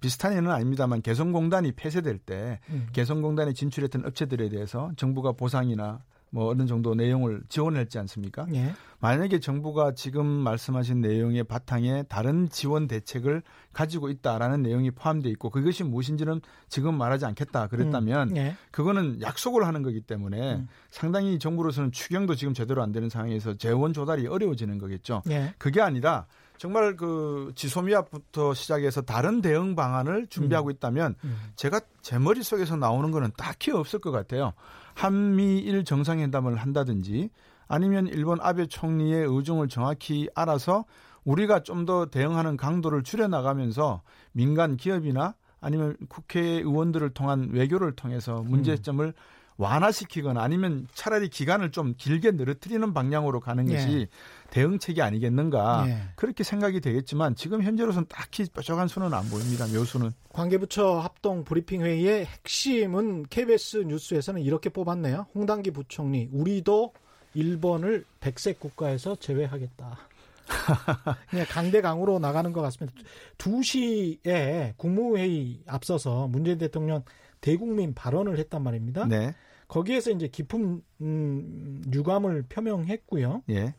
비슷한 예는 아닙니다만 개성공단이 폐쇄될 때 음. 개성공단에 진출했던 업체들에 대해서 정부가 보상이나 뭐 어느 정도 내용을 지원했지 않습니까? 예. 만약에 정부가 지금 말씀하신 내용의 바탕에 다른 지원 대책을 가지고 있다라는 내용이 포함되어 있고 그것이 무엇인지는 지금 말하지 않겠다 그랬다면 음. 예. 그거는 약속을 하는 거기 때문에 음. 상당히 정부로서는 추경도 지금 제대로 안 되는 상황에서 재원 조달이 어려워지는 거겠죠. 예. 그게 아니라 정말 그 지소미아부터 시작해서 다른 대응 방안을 준비하고 음. 있다면 음. 제가 제 머릿속에서 나오는 거는 딱히 없을 것 같아요. 한미일 정상회담을 한다든지 아니면 일본 아베 총리의 의중을 정확히 알아서 우리가 좀 더 대응하는 강도를 줄여 나가면서 민간 기업이나 아니면 국회의원들을 통한 외교를 통해서 문제점을 음. 완화시키거나 아니면 차라리 기간을 좀 길게 늘어뜨리는 방향으로 가는 것이 예. 대응책이 아니겠는가 예. 그렇게 생각이 되겠지만 지금 현재로서는 딱히 뾰족한 수는 안 보입니다. 묘수는. 관계부처 합동 브리핑 회의의 핵심은 KBS 뉴스에서는 이렇게 뽑았네요. 홍당기 부총리 우리도 일본을 백색 국가에서 제외하겠다. [laughs] 그냥 강대강으로 나가는 것 같습니다. 2시에 국무회의 앞서서 문재인 대통령 대국민 발언을 했단 말입니다. 네. 거기에서 이제 깊은 음, 유감을 표명했고요. 예.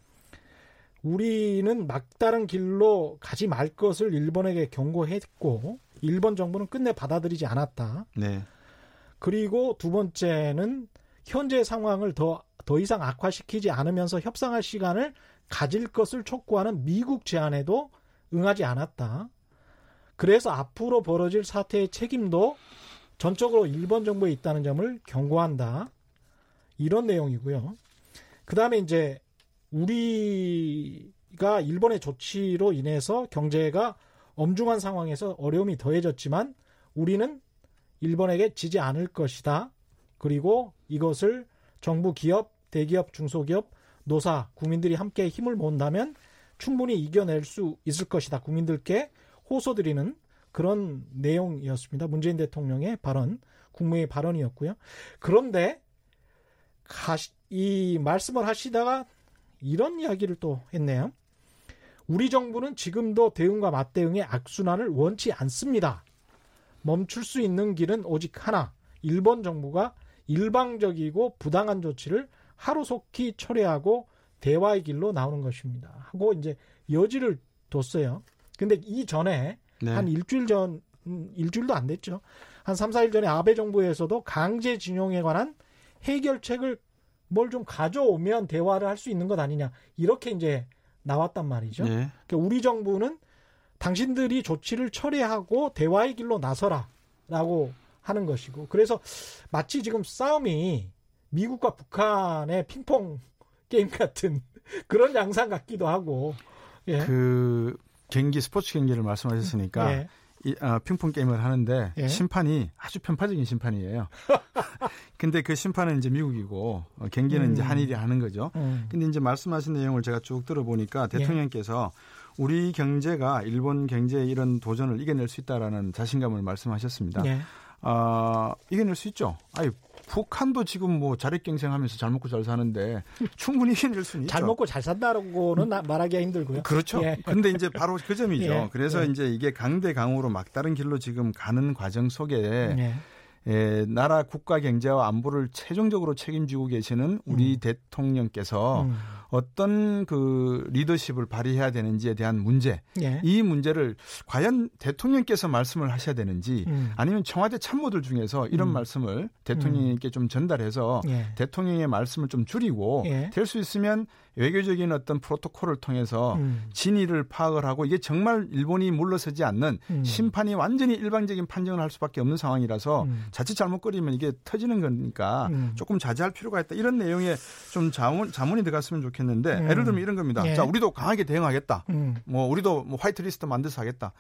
우리는 막다른 길로 가지 말 것을 일본에게 경고했고 일본 정부는 끝내 받아들이지 않았다. 네. 그리고 두 번째는 현재 상황을 더, 더 이상 악화시키지 않으면서 협상할 시간을 가질 것을 촉구하는 미국 제안에도 응하지 않았다. 그래서 앞으로 벌어질 사태의 책임도 전적으로 일본 정부에 있다는 점을 경고한다. 이런 내용이고요. 그 다음에 이제 우리가 일본의 조치로 인해서 경제가 엄중한 상황에서 어려움이 더해졌지만 우리는 일본에게 지지 않을 것이다. 그리고 이것을 정부 기업, 대기업, 중소기업, 노사, 국민들이 함께 힘을 모은다면 충분히 이겨낼 수 있을 것이다. 국민들께 호소드리는 그런 내용이었습니다. 문재인 대통령의 발언, 국무회의 발언이었고요. 그런데 이 말씀을 하시다가 이런 이야기를 또 했네요. 우리 정부는 지금도 대응과 맞대응의 악순환을 원치 않습니다. 멈출 수 있는 길은 오직 하나. 일본 정부가 일방적이고 부당한 조치를 하루속히 철회하고 대화의 길로 나오는 것입니다. 하고 이제 여지를 뒀어요. 근데 이 전에 네. 한 일주일 전 음, 일주일도 안 됐죠. 한 3, 4일 전에 아베 정부에서도 강제 징용에 관한 해결책을 뭘 좀 가져오면 대화를 할 수 있는 것 아니냐. 이렇게 이제 나왔단 말이죠. 네. 그러니까 우리 정부는 당신들이 조치를 철회하고 대화의 길로 나서라라고 하는 것이고 그래서 마치 지금 싸움이 미국과 북한의 핑퐁 게임 같은 [laughs] 그런 양상 같기도 하고 예. 그 경기 스포츠 경기를 말씀하셨으니까 예. 이, 어, 핑퐁 게임을 하는데 예. 심판이 아주 편파적인 심판이에요. [laughs] 근데 그 심판은 이제 미국이고 어, 경기는 음. 이제 한일이 하는 거죠. 음. 근데 이제 말씀하신 내용을 제가 쭉 들어보니까 예. 대통령께서 우리 경제가 일본 경제의 이런 도전을 이겨낼 수 있다라는 자신감을 말씀하셨습니다. 예. 어, 이겨낼 수 있죠. 아니 북한도 지금 뭐 자력경쟁하면서 잘 먹고 잘 사는데 [laughs] 충분히 이겨낼 수는 있죠. 잘 먹고 잘 산다고는 말하기가 힘들고요. 그렇죠. 예. 근데 이제 바로 그 점이죠. [laughs] 예. 그래서 예. 이제 이게 강대 강으로 막다른 길로 지금 가는 과정 속에 예. 예, 나라 국가 경제와 안보를 최종적으로 책임지고 계시는 우리 음. 대통령께서 음. 어떤 그 리더십을 발휘해야 되는지에 대한 문제, 예. 이 문제를 과연 대통령께서 말씀을 하셔야 되는지 음. 아니면 청와대 참모들 중에서 이런 음. 말씀을 대통령께 좀 전달해서 예. 대통령의 말씀을 좀 줄이고 예. 될수 있으면 외교적인 어떤 프로토콜을 통해서 음. 진위를 파악을 하고 이게 정말 일본이 물러서지 않는 음. 심판이 완전히 일방적인 판정을 할 수밖에 없는 상황이라서 음. 자칫 잘못 거리면 이게 터지는 거니까 음. 조금 자제할 필요가 있다. 이런 내용의 좀 자문, 자문이 들어갔으면 좋겠는데 음. 예를 들면 이런 겁니다. 예. 자, 우리도 강하게 대응하겠다. 음. 뭐 우리도 뭐 화이트리스트 만들어서 하겠다.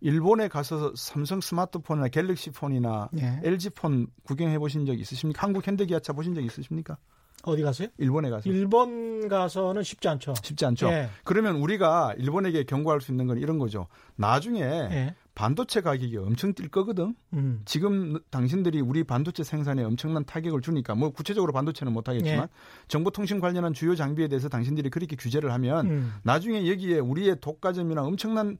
일본에 가서 삼성 스마트폰이나 갤럭시 폰이나 예. LG 폰 구경해 보신 적 있으십니까? 한국 현대기아차 보신 적 있으십니까? 어디 가세요? 일본에 가서. 일본 가서는 쉽지 않죠. 쉽지 않죠. 예. 그러면 우리가 일본에게 경고할 수 있는 건 이런 거죠. 나중에 예. 반도체 가격이 엄청 뛸 거거든. 음. 지금 당신들이 우리 반도체 생산에 엄청난 타격을 주니까 뭐 구체적으로 반도체는 못 하겠지만 예. 정보통신 관련한 주요 장비에 대해서 당신들이 그렇게 규제를 하면 음. 나중에 여기에 우리의 독과점이나 엄청난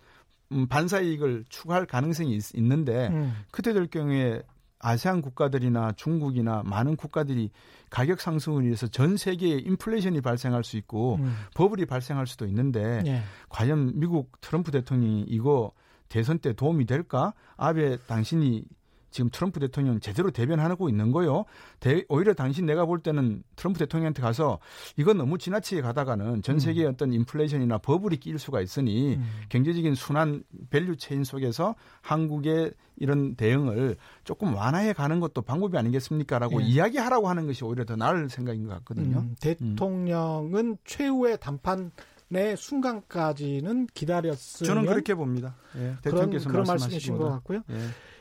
음, 반사 이익을 추구할 가능성이 있, 는데 음. 그때 될 경우에 아세안 국가들이나 중국이나 많은 국가들이 가격 상승을 위해서 전 세계에 인플레이션이 발생할 수 있고 음. 버블이 발생할 수도 있는데 예. 과연 미국 트럼프 대통령이 이거 대선 때 도움이 될까? 아베 당신이 지금 트럼프 대통령 제대로 대변하고 있는 거요. 대, 오히려 당신 내가 볼 때는 트럼프 대통령한테 가서 이건 너무 지나치게 가다가는 전 음. 세계의 음. 어떤 인플레이션이나 버블이 낄 수가 있으니 음. 경제적인 순환 value chain 속에서 한국의 이런 대응을 조금 완화해 가는 것도 방법이 아니겠습니까라고 예. 이야기하라고 하는 것이 오히려 더 나을 생각인 것 같거든요. 음, 대통령은 음. 최후의 담판 의 순간까지는 기다렸으면 저는 그렇게 봅니다. 예, 대통령께서 그런, 그런 말씀이신 것 같고요. 예.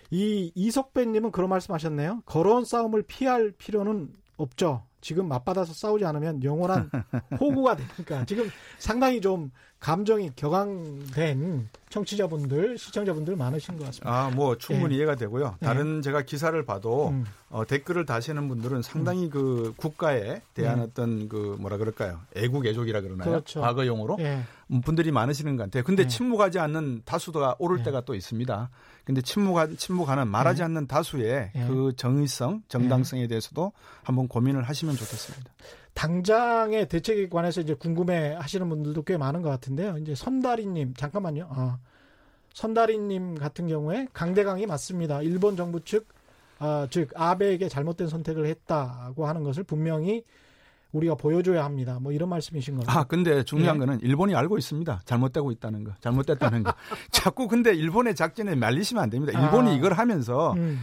이 이석배님은 그런 말씀하셨네요. 걸어온 싸움을 피할 필요는 없죠. 지금 맞받아서 싸우지 않으면 영원한 [laughs] 호구가 되니까 지금 상당히 좀 감정이 격앙된 청취자분들, 시청자분들 많으신 것 같습니다. 아, 뭐 충분히 예. 이해가 되고요. 예. 다른 예. 제가 기사를 봐도 음. 어, 댓글을 다시는 분들은 상당히 음. 그 국가에 대한 음. 어떤 그 뭐라 그럴까요? 애국 애족이라 그러나요? 그렇죠. 과거용으로 예. 음, 분들이 많으시는 것 같아요. 근데 예. 침묵하지 않는 다수가 오를 예. 때가 또 있습니다. 근데 침묵하, 침묵하는 말하지 않는 다수의 그 정의성, 정당성에 대해서도 한번 고민을 하시면 좋겠습니다. 당장의 대책에 관해서 이제 궁금해 하시는 분들도 꽤 많은 것 같은데요. 이제 선다리님, 잠깐만요. 아, 선다리님 같은 경우에 강대강이 맞습니다. 일본 정부 측, 아, 즉, 아베에게 잘못된 선택을 했다고 하는 것을 분명히 우리가 보여줘야 합니다. 뭐 이런 말씀이신 거죠. 아, 근데 중요한 예. 거는 일본이 알고 있습니다. 잘못되고 있다는 거. 잘못됐다는 거. [laughs] 자꾸 근데 일본의 작전에 말리시면 안 됩니다. 일본이 아. 이걸 하면서 음.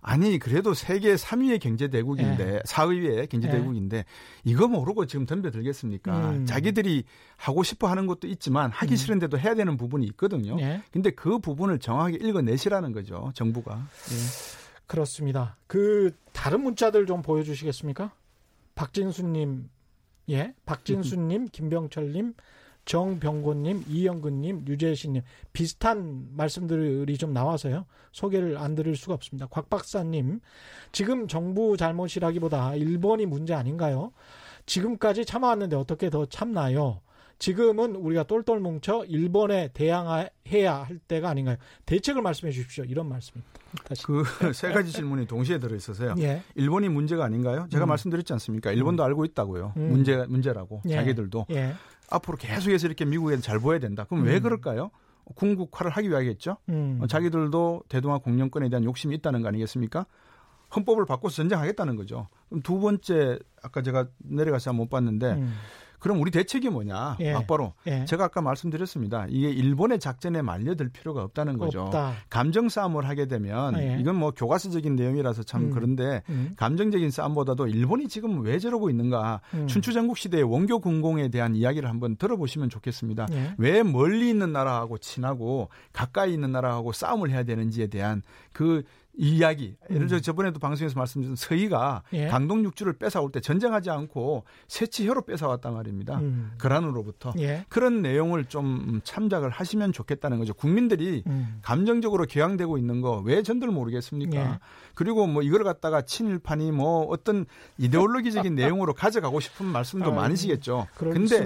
아니 그래도 세계 3위의 경제 대국인데 예. 4위의 경제 대국인데 예. 이거 모르고 지금 덤벼들겠습니까? 음. 자기들이 하고 싶어 하는 것도 있지만 하기 음. 싫은데도 해야 되는 부분이 있거든요. 예. 근데 그 부분을 정확하게 읽어내시라는 거죠. 정부가. 예. 그렇습니다. 그 다른 문자들 좀 보여 주시겠습니까? 박진수 님, 예, 박진수 님, [laughs] 김병철 님, 정병곤님, 이영근님, 유재신님 비슷한 말씀들이 좀 나와서요. 소개를 안 드릴 수가 없습니다. 곽 박사님, 지금 정부 잘못이라기보다 일본이 문제 아닌가요? 지금까지 참아왔는데 어떻게 더 참나요? 지금은 우리가 똘똘 뭉쳐 일본에 대항해야 할 때가 아닌가요? 대책을 말씀해 주십시오. 이런 말씀입니다. 그 세 [laughs] 가지 질문이 동시에 들어 있어서요. 예. 일본이 문제가 아닌가요? 제가 음. 말씀드렸지 않습니까? 일본도 음. 알고 있다고요. 음. 문제 문제라고 예. 자기들도. 예. 앞으로 계속해서 이렇게 미국에 잘 보여야 된다. 그럼 왜 음. 그럴까요? 궁극화를 하기 위하겠죠. 음. 어, 자기들도 대동아 공영권에 대한 욕심이 있다는 거 아니겠습니까? 헌법을 바꿔서 전쟁하겠다는 거죠. 그럼 두 번째 아까 제가 내려가서 못 봤는데 음. 그럼 우리 대책이 뭐냐? 예. 막바로 예. 제가 아까 말씀드렸습니다. 이게 일본의 작전에 말려들 필요가 없다는 거죠. 없다. 감정 싸움을 하게 되면 아, 예. 이건 뭐 교과서적인 내용이라서 참 음. 그런데 음. 감정적인 싸움보다도 일본이 지금 왜 저러고 있는가? 음. 춘추전국 시대의 원교 군공에 대한 이야기를 한번 들어보시면 좋겠습니다. 예. 왜 멀리 있는 나라하고 친하고 가까이 있는 나라하고 싸움을 해야 되는지에 대한 그 이야기. 예를 들어 음. 저번에도 방송에서 말씀드린 서희가 예. 강동 육주를 뺏어올 때 전쟁하지 않고 새치혀로 뺏어왔단 말입니다. 음. 그란으로부터 예. 그런 내용을 좀 참작을 하시면 좋겠다는 거죠. 국민들이 음. 감정적으로 격앙되고 있는 거 왜 전들 모르겠습니까? 예. 그리고 뭐 이걸 갖다가 친일파니 뭐 어떤 이데올로기적인 [laughs] 내용으로 가져가고 싶은 말씀도 아, 많으시겠죠. 근데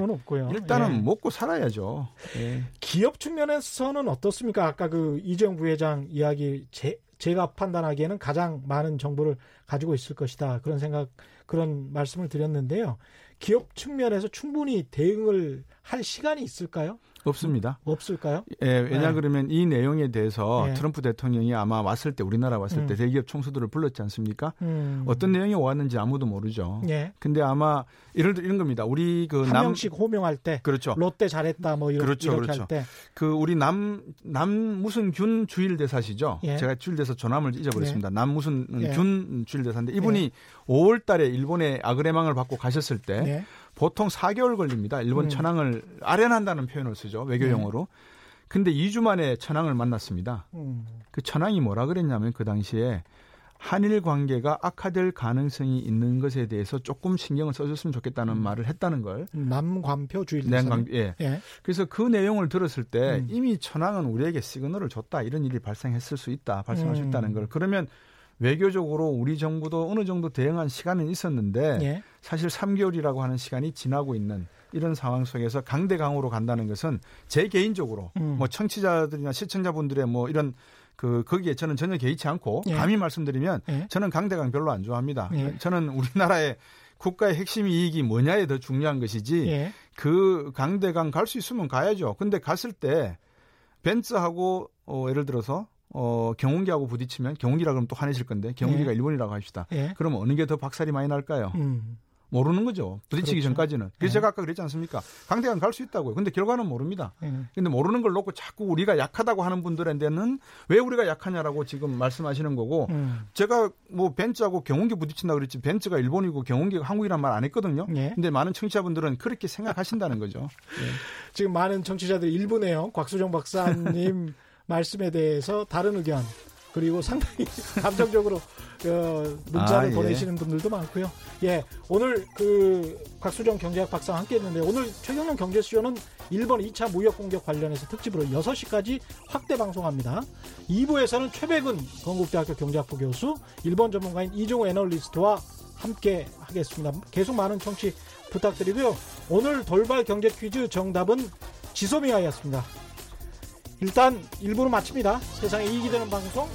일단은 예. 먹고 살아야죠. 예. 기업 측면에서는 어떻습니까? 아까 그 이재용 부회장 이야기 제 제가 판단하기에는 가장 많은 정보를 가지고 있을 것이다. 그런 생각, 그런 말씀을 드렸는데요. 기업 측면에서 충분히 대응을 할 시간이 있을까요? 없습니다. 없을까요? 예, 왜냐 네. 그러면 이 내용에 대해서 네. 트럼프 대통령이 아마 왔을 때 우리나라 왔을 음. 때 대기업 총수들을 불렀지 않습니까? 음. 어떤 내용이 왔는지 아무도 모르죠. 예. 근데 아마 예를 들어 이런 겁니다. 우리 그남 명씩 호명할 때 그렇죠. 롯데 잘했다 뭐 이런 그렇죠, 이렇게 그렇죠. 할 때. 그 우리 남 남 무슨 균 주일 대사시죠. 예. 제가 주일 대사 조남을 잊어버렸습니다. 예. 남 무슨 예. 균 주일 대사인데 이분이 5월 예. 달에 일본의 아그레망을 받고 가셨을 때 예. 보통 4개월 걸립니다. 일본 음. 천황을 아련한다는 표현을 쓰죠. 외교 용어로. 네. 근데 2주 만에 천황을 만났습니다. 음. 그 천황이 뭐라 그랬냐면 그 당시에 한일 관계가 악화될 가능성이 있는 것에 대해서 조금 신경을 써줬으면 좋겠다는 음. 말을 했다는 걸. 남관표 주일 남관 예. 예. 그래서 그 내용을 들었을 때 음. 이미 천황은 우리에게 시그널을 줬다 이런 일이 발생했을 수 있다 발생할 수 음. 있다는 걸. 그러면 외교적으로 우리 정부도 어느 정도 대응한 시간은 있었는데 예. 사실 3개월이라고 하는 시간이 지나고 있는 이런 상황 속에서 강대강으로 간다는 것은 제 개인적으로 음. 뭐 청취자들이나 시청자분들의 뭐 이런 그 거기에 저는 전혀 개의치 않고 예. 감히 말씀드리면 예. 저는 강대강 별로 안 좋아합니다. 예. 저는 우리나라의 국가의 핵심 이익이 뭐냐에 더 중요한 것이지 예. 그 강대강 갈 수 있으면 가야죠. 근데 갔을 때 벤츠하고 어 예를 들어서 어, 경운기하고 부딪히면 경운기라 그러면 또 화내실 건데 경운기가 예. 일본이라고 합시다. 예. 그러면 어느 게 더 박살이 많이 날까요? 음. 모르는 거죠. 부딪히기 그렇죠. 전까지는. 그래서 예. 제가 아까 그랬지 않습니까? 강대강 갈 수 있다고요. 근데 결과는 모릅니다. 예. 근데 모르는 걸 놓고 자꾸 우리가 약하다고 하는 분들한테는 왜 우리가 약하냐라고 지금 말씀하시는 거고 음. 제가 뭐 벤츠하고 경운기 부딪힌다 그랬지 벤츠가 일본이고 경운기가 한국이란 말 안 했거든요. 예. 근데 많은 청취자분들은 그렇게 생각하신다는 거죠. [laughs] 예. 지금 많은 청취자들이 일부네요. 곽수정 박사님 [laughs] 말씀에 대해서 다른 의견 그리고 상당히 [laughs] 감정적으로 어, 문자를 아, 예. 보내시는 분들도 많고요. 예, 오늘 그 곽수정 경제학 박사와 함께 했는데 오늘 최경영 경제쇼는 일본 2차 무역 공격 관련해서 특집으로 6시까지 확대 방송합니다. 2부에서는 최백은 건국대학교 경제학부 교수, 일본 전문가인 이종호 애널리스트와 함께 하겠습니다. 계속 많은 청취 부탁드리고요. 오늘 돌발 경제 퀴즈 정답은 지소미아였습니다. 일단 1부로 마칩니다. 세상에 이익이 되는 방송